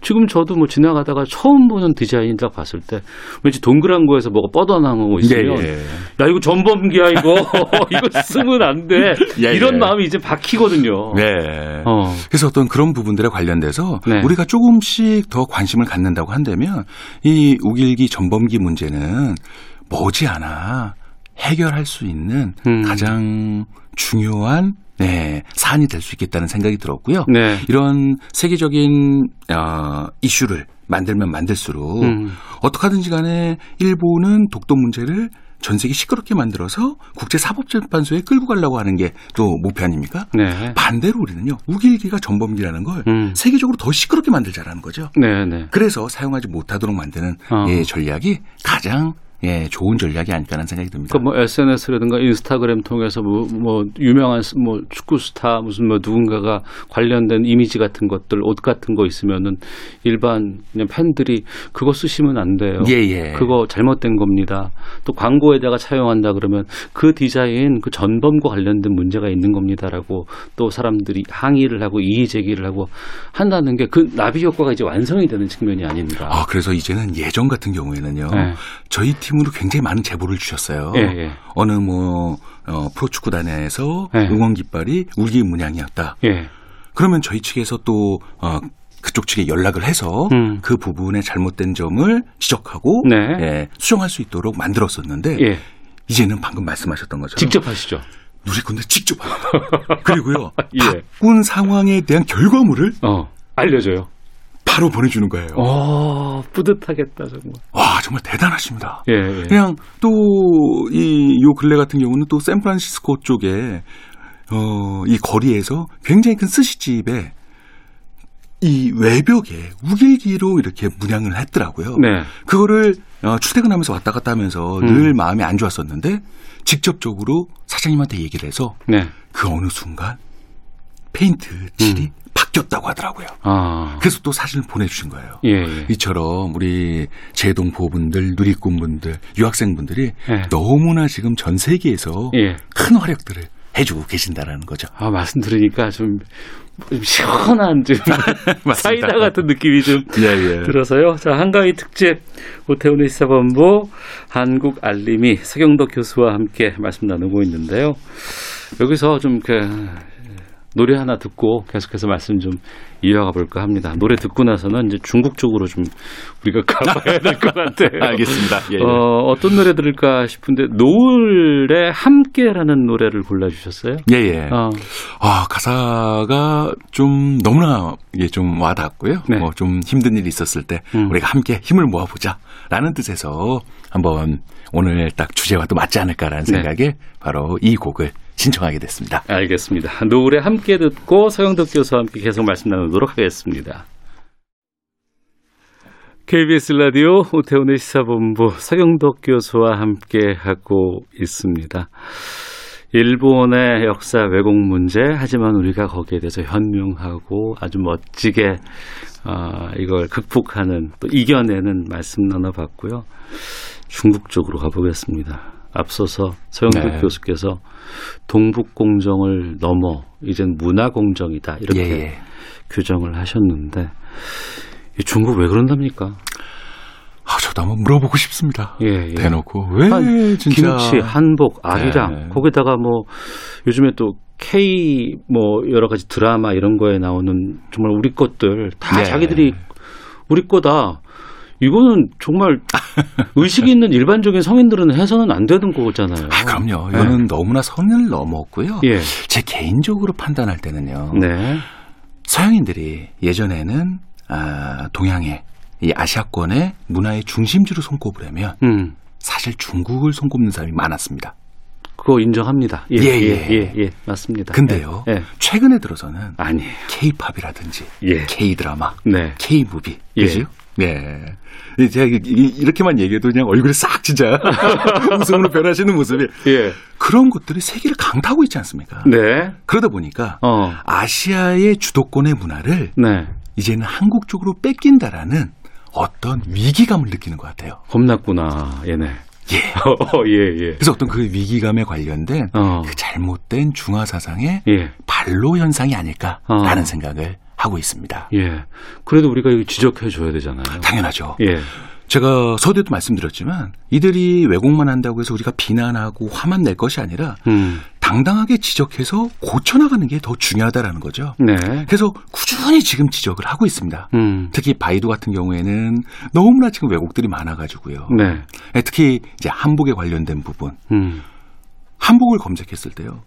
지금 저도 뭐 지나가다가 처음 보는 디자인이라 봤을 때 왠지 동그란 거에서 뭐가 뻗어나오고 있으면 예, 예. 야 이거 전범기야 이거 이거 쓰면 안돼 예, 이런 예. 마음이 이제 박히거든요. 네. 어. 그래서 어떤 그런 부분들에 관련돼서 네. 우리가 조금씩 더 관심을 갖는다고 한다면 이 우길기 전범기 문제는 머지않아 해결할 수 있는 음. 가장 중요한 네, 사안이 될 수 있겠다는 생각이 들었고요. 네. 이런 세계적인 어, 이슈를 만들면 만들수록 음. 어떻게든지 간에 일본은 독도 문제를 전 세계 시끄럽게 만들어서 국제사법재판소에 끌고 가려고 하는 게 또 목표 아닙니까? 네. 반대로 우리는요 우길기가 전범기라는 걸 음. 세계적으로 더 시끄럽게 만들자라는 거죠. 네, 네. 그래서 사용하지 못하도록 만드는 어. 예, 전략이 가장 예, 좋은 전략이 아닐까라는 생각이 듭니다. 그뭐 SNS라든가 인스타그램 통해서 뭐, 뭐 유명한 스- 뭐 축구 스타 무슨 뭐 누군가가 관련된 이미지 같은 것들 옷 같은 거 있으면은 일반 그냥 팬들이 그거 쓰시면 안 돼요. 예, 예. 그거 잘못된 겁니다. 또 광고에다가 차용한다 그러면 그 디자인 그 전범과 관련된 문제가 있는 겁니다라고 또 사람들이 항의를 하고 이의 제기를 하고 한다는 게 그 나비 효과가 이제 완성이 되는 측면이 아닌가. 아, 그래서 이제는 예전 같은 경우에는요. 네. 저희 팀 으로 굉장히 많은 제보를 주셨어요. 예, 예. 어느 뭐 어, 프로축구단에서 네. 응원 깃발이 울기 문양이었다. 예. 그러면 저희 측에서 또 어, 그쪽 측에 연락을 해서 음. 그 부분에 잘못된 점을 지적하고 네. 예, 수정할 수 있도록 만들었었는데 예. 이제는 방금 말씀하셨던 것처럼 직접 하시죠. 누리꾼들 직접 합니다. 그리고요 예. 바꾼 상황에 대한 결과물을 어. 알려줘요. 바로 보내주는 거예요. 어, 뿌듯하겠다 정말. 와 정말 대단하십니다. 예, 예. 그냥 또 이 요 근래 같은 경우는 또 샌프란시스코 쪽에 어 이 거리에서 굉장히 큰 스시집에 이 외벽에 우길기로 이렇게 문양을 했더라고요. 네. 그거를 어, 출퇴근하면서 왔다 갔다 하면서 음. 늘 마음이 안 좋았었는데 직접적으로 사장님한테 얘기를 해서 네. 그 어느 순간 페인트 칠이 음. 바뀌었다고 하더라고요. 아. 그래서 또 사진을 보내주신 거예요. 예, 예. 이처럼 우리 제동포분들, 누리꾼분들, 유학생분들이 예. 너무나 지금 전 세계에서 예. 큰 활약들을 해주고 계신다라는 거죠. 아, 말씀 들으니까 좀, 좀 시원한 좀 사이다 같은 느낌이 좀 예, 예. 들어서요. 자, 한가위 특집 오태훈의 시사본부 한국 알림이 서경덕 교수와 함께 말씀 나누고 있는데요. 여기서 좀 이렇게 노래 하나 듣고 계속해서 말씀 좀 이어가 볼까 합니다. 노래 듣고 나서는 이제 중국 쪽으로 좀 우리가 가봐야 될 것 같아요. 알겠습니다. 예, 예. 어, 어떤 노래 들을까 싶은데 노을에 함께라는 노래를 골라주셨어요. 예, 예. 어, 아, 가사가 좀 너무나 이게 좀 와닿았고요. 네. 뭐좀 힘든 일이 있었을 때 음. 우리가 함께 힘을 모아보자. 라는 뜻에서 한번 오늘 딱 주제와 또 맞지 않을까라는 네. 생각에 바로 이 곡을 신청하게 됐습니다. 알겠습니다. 노을에 함께 듣고 서영덕 교수와 함께 계속 말씀 나누도록 하겠습니다. KBS 라디오 오태훈의 시사본부 서경덕 교수와 함께 하고 있습니다. 일본의 역사 왜곡 문제 하지만 우리가 거기에 대해서 현명하고 아주 멋지게 어, 이걸 극복하는 또 이겨내는 말씀 나눠봤고요. 중국 쪽으로 가보겠습니다. 앞서서 서영덕 네. 교수께서 동북 공정을 넘어 이젠 문화 공정이다 이렇게 예, 예. 규정을 하셨는데 이 중국 왜 그런답니까? 아, 저도 한번 물어보고 싶습니다. 예, 예. 대놓고 왜 한- 진짜 김치, 한복, 아리랑 네. 거기다가 뭐 요즘에 또 K 뭐 여러 가지 드라마 이런 거에 나오는 정말 우리 것들 다 네. 자기들이 우리 거다. 이거는 정말 의식 있는 일반적인 성인들은 해서는 안 되는 거잖아요. 아, 그럼요. 이거는 너무나 선을 넘었고요. 예. 제 개인적으로 판단할 때는요. 네. 서양인들이 예전에는 아, 동양의 이 아시아권의 문화의 중심지로 손꼽을 하면 음. 사실 중국을 손꼽는 사람이 많았습니다. 그거 인정합니다. 예, 예, 예, 예. 예, 예, 맞습니다. 근데요. 예, 예. 최근에 들어서는 아니에요. K-팝이라든지 예. K-드라마, 네. K-무비, 예. 그죠? 네. 제가 이- 이렇게만 얘기해도 그냥 얼굴이 싹 진짜 웃음으로 변하시는 모습이 예. 그런 것들이 세계를 강타하고 있지 않습니까? 네. 그러다 보니까 어. 아시아의 주도권의 문화를 네. 이제는 한국 쪽으로 뺏긴다라는 어떤 위기감을 느끼는 것 같아요. 겁났구나. 얘네. 예. 어, 예, 예. 그래서 어떤 그 위기감에 관련된 어. 그 잘못된 중화 사상의 예. 반로 현상이 아닐까라는 어. 생각을 하고 있습니다. 예. 그래도 우리가 지적해 줘야 되잖아요. 당연하죠. 예. 제가 서두에도 말씀드렸지만 이들이 왜곡만 한다고 해서 우리가 비난하고 화만 낼 것이 아니라 음. 당당하게 지적해서 고쳐나가는 게 더 중요하다라는 거죠. 네. 그래서 꾸준히 지금 지적을 하고 있습니다. 음. 특히 바이두 같은 경우에는 너무나 지금 왜곡들이 많아가지고요. 네. 예, 특히 이제 한복에 관련된 부분, 음. 한복을 검색했을 때요,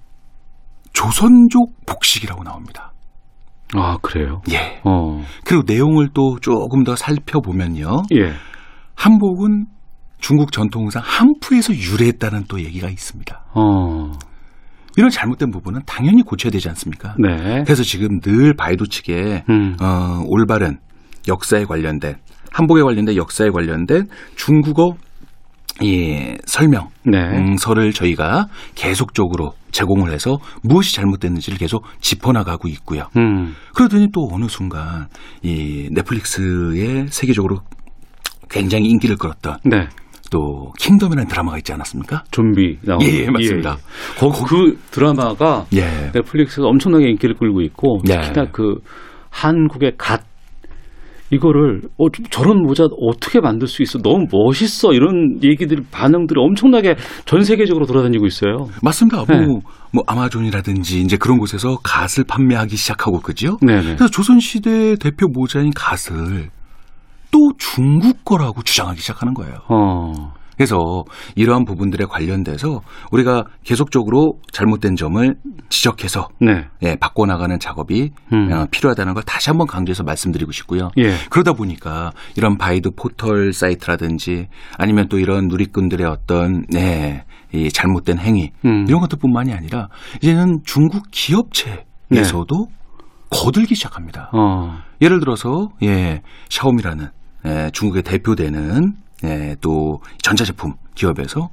조선족 복식이라고 나옵니다. 아, 그래요? 예. 어. 그리고 내용을 또 조금 더 살펴보면요, 예. 한복은 중국 전통상 한푸에서 유래했다는 또 얘기가 있습니다. 어. 이런 잘못된 부분은 당연히 고쳐야 되지 않습니까? 네. 그래서 지금 늘 바이두 측에 음. 어, 올바른 역사에 관련된 한복에 관련된 역사에 관련된 중국어 예, 설명 네. 음,서를 저희가 계속적으로 제공을 해서 무엇이 잘못됐는지를 계속 짚어나가고 있고요. 음. 그러더니 또 어느 순간 이 넷플릭스에 세계적으로 굉장히 인기를 끌었던 네. 또 킹덤이라는 드라마가 있지 않았습니까? 좀비 나오는. 예, 예, 맞습니다. 거, 그 드라마가 예. 넷플릭스가 엄청나게 인기를 끌고 있고 네. 특히나 그 한국의 갓 이거를 어, 좀 저런 모자 어떻게 만들 수 있어? 너무 멋있어. 이런 얘기들이 반응들이 엄청나게 전 세계적으로 돌아다니고 있어요. 맞습니다. 네. 뭐, 뭐 아마존이라든지 이제 그런 곳에서 갓을 판매하기 시작하고 그죠? 네, 네. 그래서 조선 시대 대표 모자인 갓을 또 중국 거라고 주장하기 시작하는 거예요. 어. 그래서 이러한 부분들에 관련돼서 우리가 계속적으로 잘못된 점을 지적해서 네. 예, 바꿔나가는 작업이 음. 어, 필요하다는 걸 다시 한번 강조해서 말씀드리고 싶고요. 예. 그러다 보니까 이런 바이두 포털 사이트라든지 아니면 또 이런 누리꾼들의 어떤 네, 이 잘못된 행위 음. 이런 것들뿐만이 아니라 이제는 중국 기업체에서도 거들기 시작합니다. 어. 예를 들어서 예, 샤오미라는 예, 중국의 대표되는 예, 또 전자제품 기업에서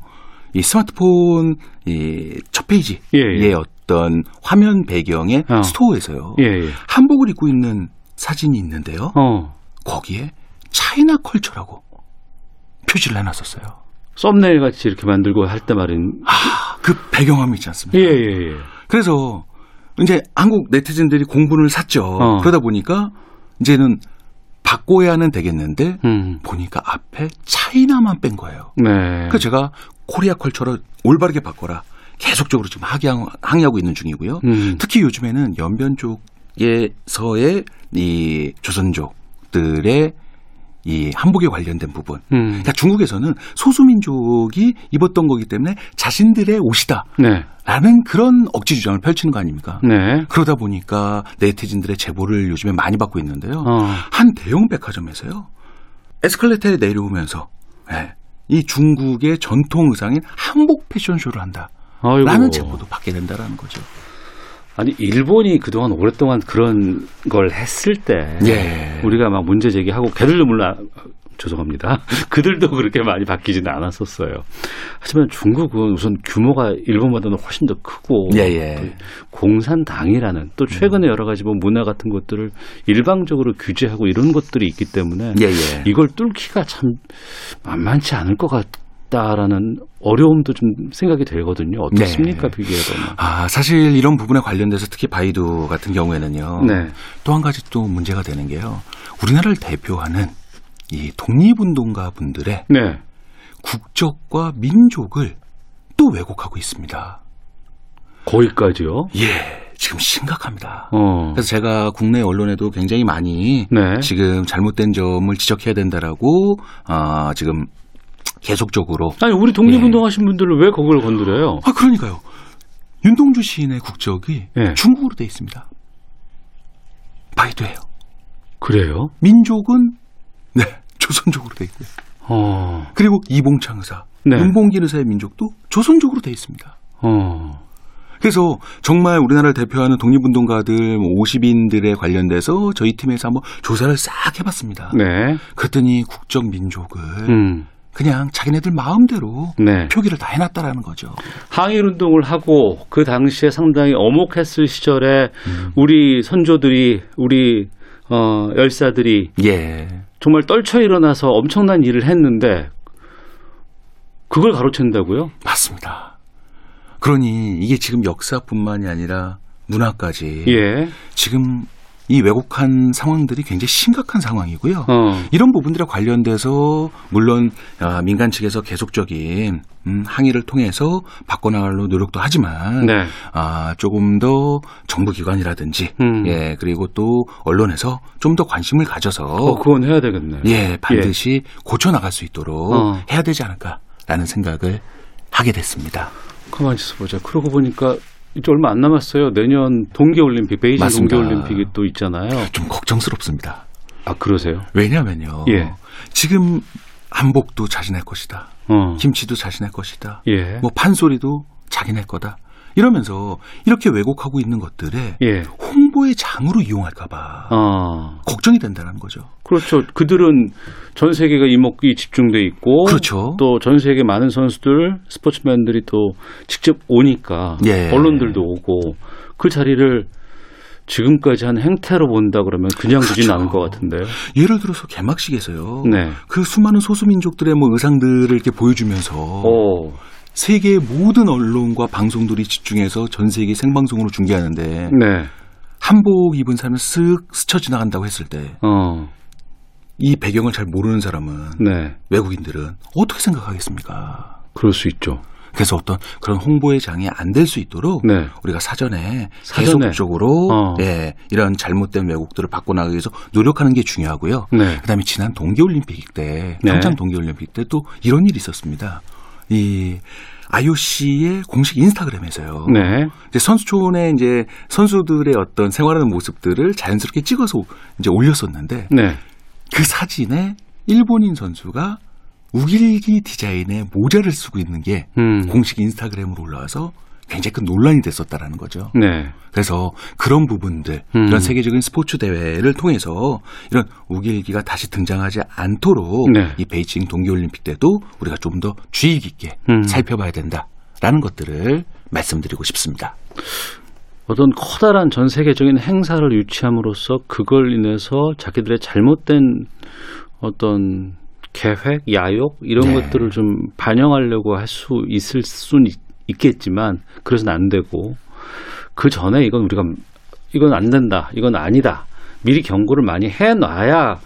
이 스마트폰 이첫 페이지의 예, 예. 어떤 화면 배경의 어. 스토어에서요. 예, 예. 한복을 입고 있는 사진이 있는데요. 어. 거기에 차이나 컬처라고 표시를 해놨었어요. 썸네일 같이 이렇게 만들고 할 때 말인. 아, 그 배경화면 있지 않습니까? 예, 예, 예. 그래서 이제 한국 네티즌들이 공분을 샀죠. 어. 그러다 보니까 이제는 바꿔야 하는 되겠는데 음. 보니까 앞에 차이나만 뺀 거예요. 네. 그래서 제가 코리아 컬처를 올바르게 바꿔라. 계속적으로 지금 항의하- 항의하고 있는 중이고요. 음. 특히 요즘에는 연변 쪽에서의 이 조선족들의 이 한복에 관련된 부분. 음. 그러니까 중국에서는 소수민족이 입었던 거기 때문에 자신들의 옷이다. 네. 라는 그런 억지 주장을 펼치는 거 아닙니까? 네. 그러다 보니까 네티즌들의 제보를 요즘에 많이 받고 있는데요. 어. 한 대형 백화점에서요. 에스컬레이터에 내려오면서 예, 이 중국의 전통 의상인 한복 패션쇼를 한다. 아이고. 라는 제보도 받게 된다라는 거죠. 아니 일본이 그동안 오랫동안 그런 걸 했을 때 예. 우리가 막 문제 제기하고 걔들도 물론 죄송합니다. 그들도 그렇게 많이 바뀌지는 않았었어요. 하지만 중국은 우선 규모가 일본보다는 훨씬 더 크고 예, 예. 또 공산당이라는 또 최근에 여러 가지 뭐 문화 같은 것들을 일방적으로 규제하고 이런 것들이 있기 때문에 예, 예. 이걸 뚫기가 참 만만치 않을 것 같 다라는 어려움도 좀 생각이 되거든요. 어떻습니까, 네. 비교해보면? 아, 사실 이런 부분에 관련돼서 특히 바이두 같은 경우에는요. 네. 또 한 가지 또 문제가 되는 게요. 우리나라를 대표하는 이 독립운동가 분들의 네. 국적과 민족을 또 왜곡하고 있습니다. 거기까지요? 예, 지금 심각합니다. 어. 그래서 제가 국내 언론에도 굉장히 많이 네. 지금 잘못된 점을 지적해야 된다라고 아, 지금 계속적으로 아니, 우리 독립운동하신 분들은 왜 그걸 건드려요? 아 그러니까요. 윤동주 시인의 국적이 예. 중국으로 돼 있습니다. 바이두예요. 그래요? 민족은 네 조선족으로 돼 있고요. 어. 그리고 이봉창 의사, 네. 윤봉길 의사의 민족도 조선족으로 돼 있습니다. 어. 그래서 정말 우리나라를 대표하는 독립운동가들 50인들에 관련돼서 저희 팀에서 한번 조사를 싹 해봤습니다. 네. 그랬더니 국적 민족을 음. 그냥 자기네들 마음대로 네. 표기를 다 해놨다라는 거죠. 항일 운동을 하고 그 당시에 상당히 어목했을 시절에 우리 선조들이 우리 어 열사들이 예. 정말 떨쳐 일어나서 엄청난 일을 했는데 그걸 가로챈다고요? 맞습니다. 그러니 이게 지금 역사뿐만이 아니라 문화까지 예. 지금 이 왜곡한 상황들이 굉장히 심각한 상황이고요. 어. 이런 부분들에 관련돼서 물론 아, 민간 측에서 계속적인 음, 항의를 통해서 바꿔나가려 노력도 하지만 네. 아, 조금 더 정부 기관이라든지 음. 예 그리고 또 언론에서 좀 더 관심을 가져서 어, 그건 해야 되겠네. 예 반드시 고쳐 나갈 수 있도록 어. 해야 되지 않을까라는 생각을 하게 됐습니다. 가만히 있어 보자. 그러고 보니까 이제 얼마 안 남았어요. 내년 동계올림픽, 베이징 맞습니다. 동계올림픽이 또 있잖아요. 좀 걱정스럽습니다. 아, 그러세요? 왜냐하면요. 예. 지금 한복도 자신의 것이다. 어. 김치도 자신의 것이다. 예. 뭐 판소리도 자기네 거다. 이러면서 이렇게 왜곡하고 있는 것들에 예. 홍보의 장으로 이용할까봐 아. 걱정이 된다는 거죠. 그렇죠. 그들은 전 세계가 이목이 집중돼 있고 그렇죠. 또 전 세계 많은 선수들, 스포츠맨들이 또 직접 오니까 예. 언론들도 오고 그 자리를 지금까지 한 행태로 본다 그러면 그냥 그렇죠. 않을 것 같은데요. 예를 들어서 개막식에서요. 네. 그 수많은 소수민족들의 뭐 의상들을 이렇게 보여주면서 오. 세계의 모든 언론과 방송들이 집중해서 전 세계 생방송으로 중계하는데 네. 한복 입은 사람을 쓱 스쳐 지나간다고 했을 때이 어. 배경을 잘 모르는 사람은 네. 외국인들은 어떻게 생각하겠습니까? 그럴 수 있죠. 그래서 어떤 그런 홍보의 장이 안 될 수 있도록 네. 우리가 사전에, 사전에. 계속적으로 어. 예, 이런 잘못된 왜곡들을 바꿔나가기 위해서 노력하는 게 중요하고요. 네. 그다음에 지난 동계올림픽 때 네. 평창 동계올림픽 때 또 이런 일이 있었습니다. 이 IOC의 공식 인스타그램에서요. 네. 이제 선수촌에 이제 선수들의 어떤 생활하는 모습들을 자연스럽게 찍어서 이제 올렸었는데 네. 그 사진에 일본인 선수가 우길기 디자인의 모자를 쓰고 있는 게 음. 공식 인스타그램으로 올라와서 굉장히 큰 논란이 됐었다라는 거죠. 네. 그래서 그런 부분들, 음. 이런 세계적인 스포츠 대회를 통해서 이런 우길기가 다시 등장하지 않도록 네. 이 베이징 동계올림픽 때도 우리가 좀 더 주의 깊게 음. 살펴봐야 된다라는 것들을 말씀드리고 싶습니다. 어떤 커다란 전 세계적인 행사를 유치함으로써 그걸 인해서 자기들의 잘못된 어떤 계획, 야욕 이런 네. 것들을 좀 반영하려고 할 수 있을 수는 있- 있겠지만 그래서는 안 되고 그 전에 이건 우리가 이건 안 된다, 이건 아니다 미리 경고를 많이 해 놔야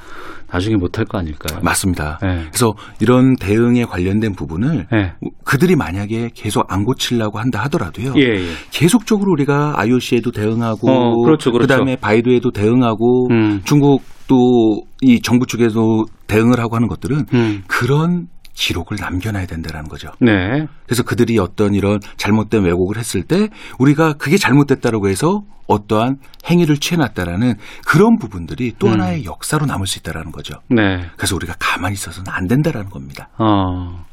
나중에 못할 거 아닐까요? 맞습니다. 네. 그래서 이런 대응에 관련된 부분을 네. 그들이 만약에 계속 안 고치려고 한다 하더라도요. 예, 예. 계속적으로 우리가 IOC에도 대응하고 어, 그렇죠, 그렇죠. 다음에 바이두에도 대응하고 음. 중국도 이 정부 쪽에도 대응을 하고 하는 것들은 음. 그런 기록을 남겨놔야 된다라는 거죠. 네. 그래서 그들이 어떤 이런 잘못된 왜곡을 했을 때 우리가 그게 잘못됐다라고 해서 어떠한 행위를 취해놨다라는 그런 부분들이 또 음. 하나의 역사로 남을 수 있다라는 거죠. 네. 그래서 우리가 가만히 있어서는 안 된다라는 겁니다. 어.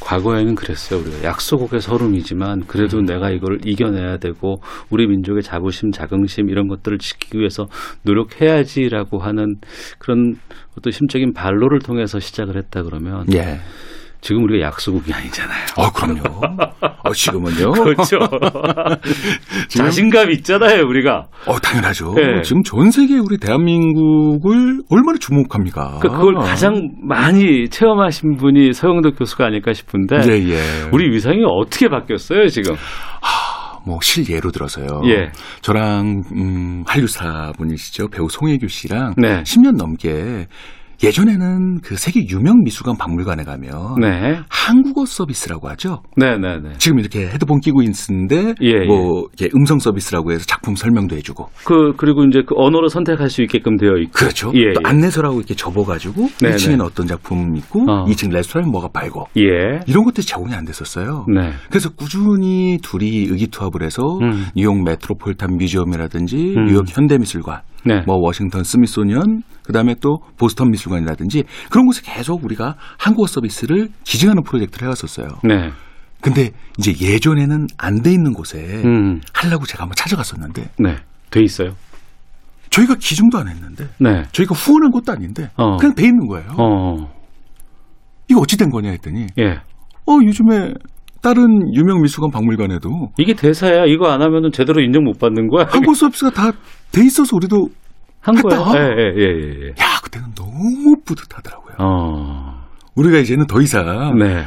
과거에는 그랬어요. 우리가 약소국의 서름이지만 그래도 내가 이걸 이겨내야 되고 우리 민족의 자부심, 자긍심 이런 것들을 지키기 위해서 노력해야지라고 하는 그런 어떤 심적인 반로를 통해서 시작을 했다 그러면 예. 지금 우리가 약소국이 아니잖아요. 어, 그럼요. 어, 지금은요. 그렇죠. 지금- 자신감 있잖아요, 우리가. 어, 당연하죠. 네. 지금 전 세계 우리 대한민국을 얼마나 주목합니까? 그러니까 그걸 가장 많이 체험하신 분이 서영덕 교수가 아닐까 싶은데 예, 예. 우리 위상이 어떻게 바뀌었어요, 지금? 뭐 실예로 들어서요. 예. 저랑 음, 한류사 분이시죠. 배우 송혜교 씨랑 네. 10년 넘게 예전에는 그 세계 유명 미술관 박물관에 가면 네. 한국어 서비스라고 하죠. 네, 네, 네. 지금 이렇게 헤드폰 끼고 있는데 예, 뭐 이렇게 음성 서비스라고 해서 작품 설명도 해주고 그 그리고 이제 그 언어로 선택할 수 있게끔 되어 있고. 그렇죠. 예, 또 예. 안내서라고 이렇게 접어가지고 네, 1층에는 네. 어떤 작품 있고 어. 2층 레스토랑에 뭐가 팔고 예. 이런 것들이 제공이 안 됐었어요. 네. 그래서 꾸준히 둘이 의기투합을 해서 음. 뉴욕 메트로폴리탄 뮤지엄이라든지 음. 뉴욕 현대미술관, 네. 뭐 워싱턴 스미소니언, 그다음에 또 보스턴 미술관이라든지 그런 곳에 계속 우리가 한국어 서비스를 기증하는 프로젝트를 해왔었어요. 네. 근데 이제 예전에는 안 돼 있는 곳에 음. 하려고 제가 한번 찾아갔었는데 네. 돼 있어요. 저희가 기증도 안 했는데 네. 저희가 후원한 것도 아닌데 어. 그냥 돼 있는 거예요. 어. 이거 어찌 된 거냐 했더니 예. 어 요즘에 다른 유명 미술관 박물관에도 이게 대사야. 이거 안 하면은 제대로 인정 못 받는 거야. 한국 서비스가 다 돼 있어서 우리도 한 거야. 했다. 예, 예, 예, 예. 야 그때는 너무 뿌듯하더라고요. 어. 우리가 이제는 더 이상 네.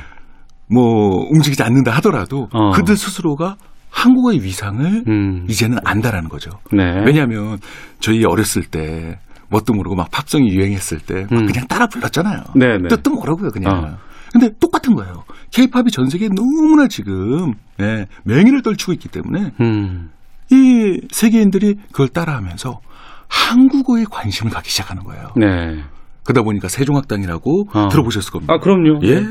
뭐 움직이지 않는다 하더라도 어. 그들 스스로가 한국어의 위상을 음. 이제는 안다라는 거죠. 네. 왜냐하면 저희 어렸을 때 뭣도 모르고 막 팝송이 유행했을 때막 음. 그냥 따라 불렀잖아요. 네, 네. 뜻도 모르고요 그냥. 어. 근데 똑같은 거예요. 케이팝이 전 세계에 너무나 지금 예, 맹위를 떨치고 있기 때문에 음. 이 세계인들이 그걸 따라하면서 한국어에 관심을 갖기 시작하는 거예요. 네. 그러다 보니까 세종학당이라고 어. 들어보셨을 겁니다. 아, 그럼요. 예.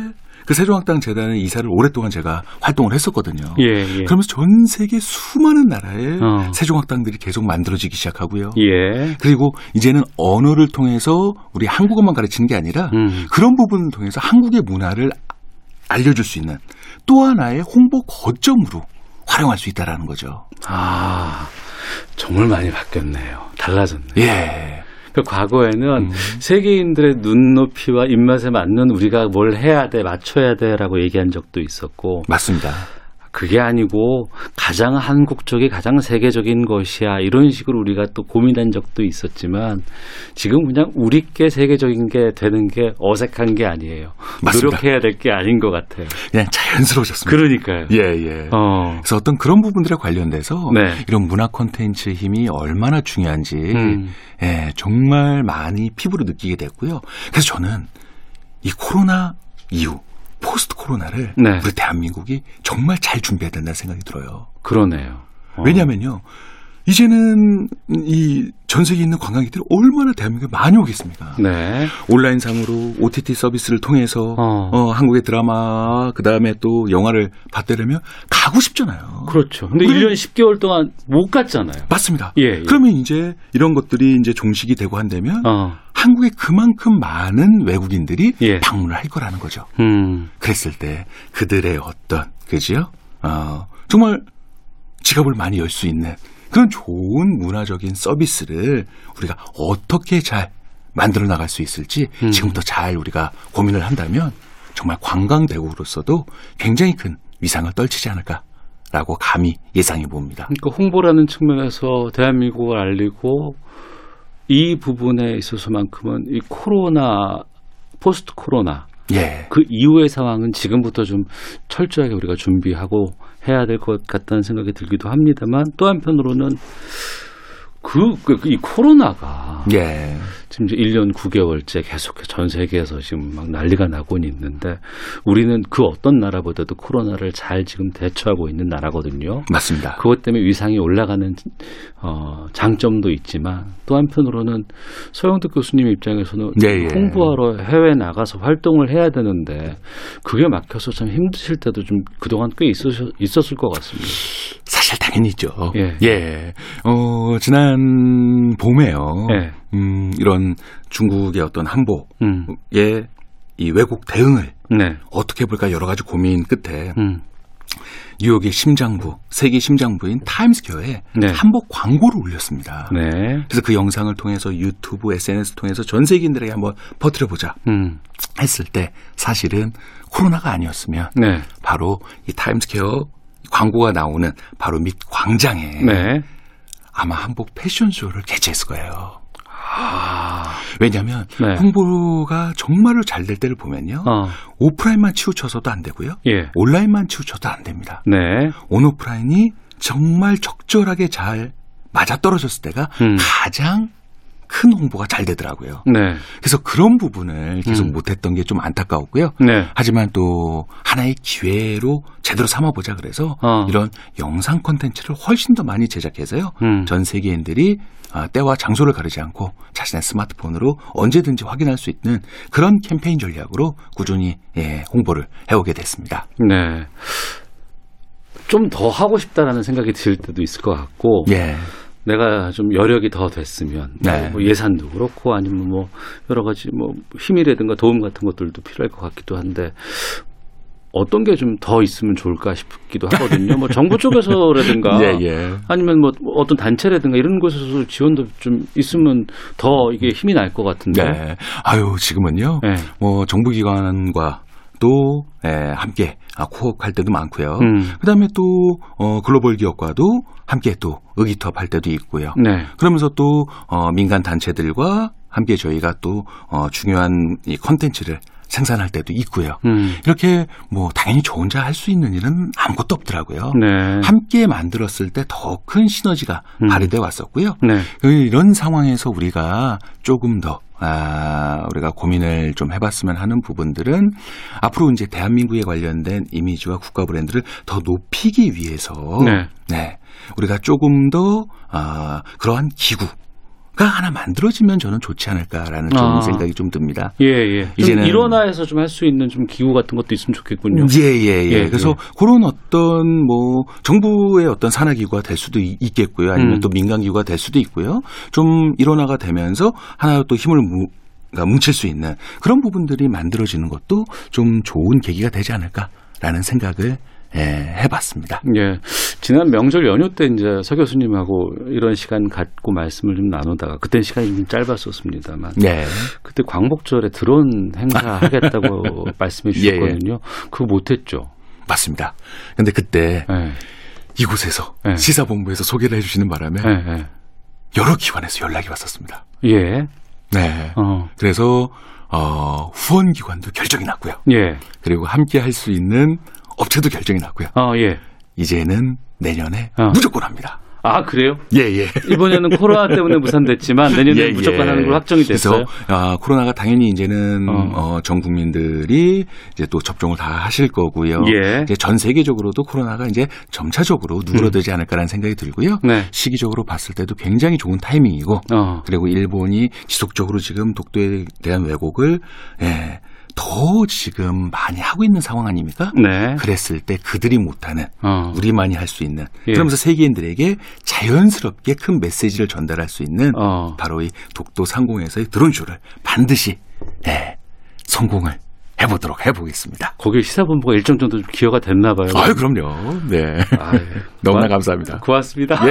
그 세종학당 재단의 이사를 오랫동안 제가 활동을 했었거든요. 예, 예. 그러면서 전 세계 수많은 나라에 어. 세종학당들이 계속 만들어지기 시작하고요. 예. 그리고 이제는 언어를 통해서 우리 한국어만 가르치는 게 아니라 음. 그런 부분을 통해서 한국의 문화를 알려줄 수 있는 또 하나의 홍보 거점으로 활용할 수 있다라는 거죠. 아. 정말 많이 바뀌었네요. 달라졌네. 예. 그 과거에는 음. 세계인들의 눈높이와 입맛에 맞는 우리가 뭘 해야 돼, 맞춰야 돼라고 얘기한 적도 있었고 맞습니다. 그게 아니고 가장 한국적이 가장 세계적인 것이야 이런 식으로 우리가 또 고민한 적도 있었지만 지금 그냥 우리께 세계적인 게 되는 게 어색한 게 아니에요. 맞습니다. 노력해야 될 게 아닌 것 같아요. 그냥 자연스러워졌습니다. 그러니까요. 예, 예. 어. 그래서 어떤 그런 부분들에 관련돼서 네. 이런 문화 콘텐츠의 힘이 얼마나 중요한지 음. 예, 정말 많이 피부로 느끼게 됐고요. 그래서 저는 이 코로나 이후 포스트 코로나를 네. 우리 대한민국이 정말 잘 준비해야 된다는 생각이 들어요. 그러네요. 어. 왜냐하면요. 이제는 이 전 세계에 있는 관광객들이 얼마나 대한민국에 많이 오겠습니까? 네. 온라인상으로 OTT 서비스를 통해서 어. 어, 한국의 드라마 그다음에 또 영화를 봤다려면 가고 싶잖아요. 그렇죠. 근데 그래. 1년 10개월 동안 못 갔잖아요. 맞습니다. 예, 예. 그러면 이제 이런 것들이 이제 종식이 되고 한다면 어. 한국에 그만큼 많은 외국인들이 예. 방문을 할 거라는 거죠. 음. 그랬을 때 그들의 어떤 그지요? 어, 정말 지갑을 많이 열 수 있는 그런 좋은 문화적인 서비스를 우리가 어떻게 잘 만들어 나갈 수 있을지 음. 지금부터 잘 우리가 고민을 한다면 정말 관광 대국으로서도 굉장히 큰 위상을 떨치지 않을까 라고 감히 예상해 봅니다. 그러니까 홍보라는 측면에서 대한민국을 알리고 이 부분에 있어서만큼은 이 코로나 포스트 코로나 예. 그 이후의 상황은 지금부터 좀 철저하게 우리가 준비하고 해야 될 것 같다는 생각이 들기도 합니다만 또 한편으로는 그, 그, 이 코로나가 예. 지금 이제 1년 9개월째 계속 전 세계에서 지금 막 난리가 나고는 있는데 우리는 그 어떤 나라보다도 코로나를 잘 지금 대처하고 있는 나라거든요. 맞습니다. 그것 때문에 위상이 올라가는 어, 장점도 있지만 또 한편으로는 서영덕 교수님 입장에서는 예, 예. 홍보하러 해외 나가서 활동을 해야 되는데 그게 막혀서 참 힘드실 때도 좀 그동안 꽤 있으셨, 있었을 것 같습니다. 사실 당연히 있죠. 예. 어, 지난 봄에요. 예. 음, 이런 중국의 어떤 한복의 음. 이 왜곡 대응을 네. 어떻게 볼까 여러 가지 고민 끝에 음. 뉴욕의 심장부, 세계 심장부인 타임스퀘어에 네. 한복 광고를 올렸습니다. 네. 그래서 그 영상을 통해서 유튜브, SNS 통해서 전 세계인들에게 한번 퍼뜨려보자 음. 했을 때 사실은 코로나가 아니었으면 네. 바로 이 타임스퀘어 광고가 나오는 바로 밑 광장에 네. 아마 한복 패션쇼를 개최했을 거예요. 아. 왜냐하면 네. 홍보가 정말로 잘 될 때를 보면요. 어. 오프라인만 치우쳐서도 안 되고요. 예. 온라인만 치우쳐도 안 됩니다. 네. 온오프라인이 정말 적절하게 잘 맞아떨어졌을 때가 음. 가장 큰 홍보가 잘 되더라고요. 네. 그래서 그런 부분을 계속 음. 못했던 게 좀 안타까웠고요. 네. 하지만 또 하나의 기회로 제대로 삼아보자 그래서 어. 이런 영상 콘텐츠를 훨씬 더 많이 제작해서요. 음. 전 세계인들이 아, 때와 장소를 가리지 않고 자신의 스마트폰으로 언제든지 확인할 수 있는 그런 캠페인 전략으로 꾸준히 예, 홍보를 해오게 됐습니다. 네. 좀 더 하고 싶다라는 생각이 들 때도 있을 것 같고 예. 내가 좀 여력이 더 됐으면 네. 뭐 예산도 그렇고 아니면 뭐 여러 가지 뭐 힘이라든가 도움 같은 것들도 필요할 것 같기도 한데 어떤 게 좀 더 있으면 좋을까 싶기도 하거든요. 뭐 정부 쪽에서라든가 예, 예. 아니면 뭐 어떤 단체라든가 이런 곳에서 지원도 좀 있으면 더 이게 힘이 날 것 같은데. 네. 아유, 지금은요. 네. 뭐 정부기관과 또 예, 함께 아, 코업할 때도 많고요. 음. 그다음에 또 어, 글로벌 기업과도 함께 또 의기투합할 때도 있고요. 네. 그러면서 또 어, 민간 단체들과 함께 저희가 또 어, 중요한 이 컨텐츠를 생산할 때도 있고요. 음. 이렇게 뭐 당연히 저 혼자 할 수 있는 일은 아무것도 없더라고요. 네. 함께 만들었을 때 더 큰 시너지가 음. 발휘돼 왔었고요. 네. 그 이런 상황에서 우리가 조금 더 아, 우리가 고민을 좀 해봤으면 하는 부분들은 앞으로 이제 대한민국에 관련된 이미지와 국가 브랜드를 더 높이기 위해서 네. 네, 우리가 조금 더 아, 그러한 기구가 하나 만들어지면 저는 좋지 않을까라는 좀 아. 생각이 좀 듭니다. 예, 예. 좀 이제는- 일원화해서 좀 할 수 있는 좀 기구 같은 것도 있으면 좋겠군요. 예, 예, 예. 예, 그래서 예. 그런 어떤 뭐 정부의 어떤 산하 기구가 될 수도 있- 있겠고요. 아니면 음. 또 민간 기구가 될 수도 있고요. 좀 일원화가 되면서 하나 또 힘을 무, 그러니까 뭉칠 수 있는 그런 부분들이 만들어지는 것도 좀 좋은 계기가 되지 않을까라는 생각을 예, 해봤습니다. 예. 지난 명절 연휴 때 이제 서 교수님하고 이런 시간 갖고 말씀을 좀 나누다가 그땐 시간이 좀 짧았었습니다만 네. 그때 광복절에 드론 행사 하겠다고 말씀해 예, 예. 주셨거든요. 그거 못했죠. 맞습니다. 근데 그때 예. 이곳에서 네. 시사본부에서 소개를 해주시는 바람에 예. 예. 여러 기관에서 연락이 왔었습니다. 예. 네. 어. 그래서 어, 후원 기관도 결정이 났고요. 예. 그리고 함께 할 수 있는 업체도 결정이 났고요. 어, 예. 이제는 내년에 어. 무조건 합니다. 아, 그래요? 예, 예. 이번에는 코로나 때문에 무산됐지만 내년에 예, 무조건 예. 하는 걸로 확정이 됐어요. 그래서 아, 코로나가 당연히 이제는 어. 어. 전 국민들이 이제 또 접종을 다 하실 거고요. 예. 이제 전 세계적으로도 코로나가 이제 점차적으로 누그러들지 않을까라는 생각이 들고요. 네. 시기적으로 봤을 때도 굉장히 좋은 타이밍이고 어. 그리고 일본이 지속적으로 지금 독도에 대한 왜곡을 예, 더 지금 많이 하고 있는 상황 아닙니까? 네. 그랬을 때 그들이 못하는 어. 우리만이 할 수 있는 예. 그러면서 세계인들에게 자연스럽게 큰 메시지를 전달할 수 있는 어. 바로 이 독도 상공에서의 드론쇼를 반드시 예, 성공을 해보도록 해보겠습니다. 거기 시사본부가 일정 정도 좀 기여가 됐나 봐요. 아유 그럼요. 네. 아유, 너무나 고마- 감사합니다. 고맙습니다.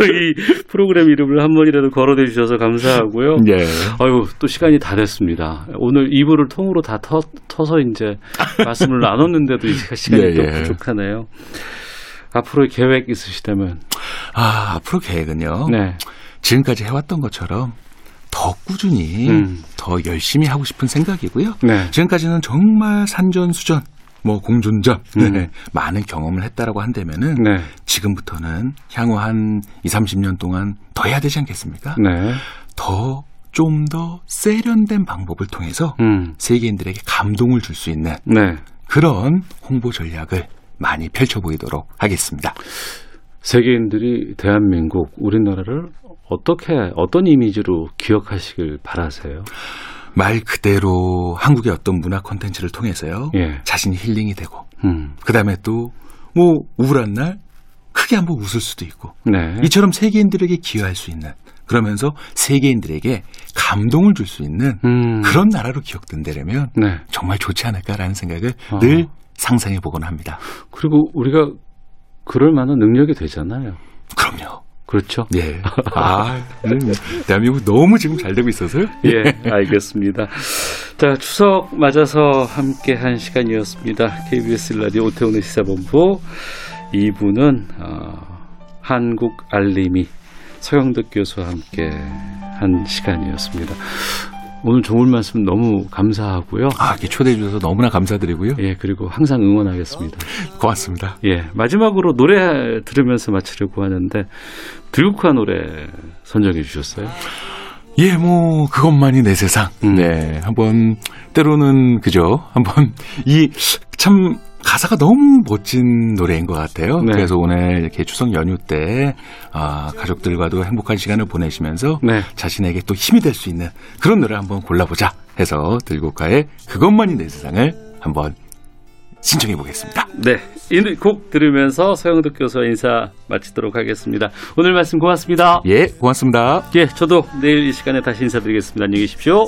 이 프로그램 이름을 한 번이라도 거론해 주셔서 감사하고요. 예. 아유, 또 시간이 다 됐습니다. 오늘 2부를 통으로 다 터, 터서 이제 말씀을 나눴는데도 이 시간이 예, 또 예. 부족하네요. 앞으로의 계획 있으시다면. 아 앞으로 계획은요. 네. 지금까지 해왔던 것처럼 더 꾸준히 음. 더 열심히 하고 싶은 생각이고요. 네. 지금까지는 정말 산전수전, 뭐 공존전 음. 네, 많은 경험을 했다라고 한다면은 네. 지금부터는 향후 한 2, 30년 동안 더 해야 되지 않겠습니까? 네. 더 좀 더 세련된 방법을 통해서 음. 세계인들에게 감동을 줄 수 있는 네. 그런 홍보 전략을 많이 펼쳐 보이도록 하겠습니다. 세계인들이 대한민국, 우리나라를 어떻게, 어떤 이미지로 기억하시길 바라세요? 말 그대로 한국의 어떤 문화 콘텐츠를 통해서요. 예. 자신이 힐링이 되고 음. 그 다음에 또 뭐 우울한 날 크게 한번 웃을 수도 있고 네. 이처럼 세계인들에게 기여할 수 있는 그러면서 세계인들에게 감동을 줄 수 있는 음. 그런 나라로 기억된다면 네. 정말 좋지 않을까라는 생각을 어. 늘 상상해 보곤 합니다. 그리고 우리가 그럴 만한 능력이 되잖아요. 그럼요. 그렇죠? 예. 아, 음, 대한민국 너무 지금 잘 되고 있어서요. 예, 알겠습니다. 자, 추석 맞아서 함께 한 시간이었습니다. KBS 라디오 오태훈의 시사본부 2부는 어, 한국 알림이 서영덕 교수와 함께 한 시간이었습니다. 오늘 좋은 말씀 너무 감사하고요. 아, 이렇게 초대해 주셔서 너무나 감사드리고요. 예, 그리고 항상 응원하겠습니다. 고맙습니다. 예, 마지막으로 노래 들으면서 마치려고 하는데 들국화 노래 선정해 주셨어요. 예, 뭐 그것만이 내 세상. 음. 네, 한번 때로는 그죠. 한번 이 참 가사가 너무 멋진 노래인 것 같아요. 네. 그래서 오늘 이렇게 추석 연휴 때 아, 가족들과도 행복한 시간을 보내시면서 네. 자신에게 또 힘이 될 수 있는 그런 노래 한번 골라보자 해서 들국화의 그것만이 내 세상을 한번 신청해 보겠습니다. 네, 이 곡 들으면서 서영덕 교수와 인사 마치도록 하겠습니다. 오늘 말씀 고맙습니다. 예, 고맙습니다. 예, 저도 내일 이 시간에 다시 인사드리겠습니다. 안녕히 계십시오.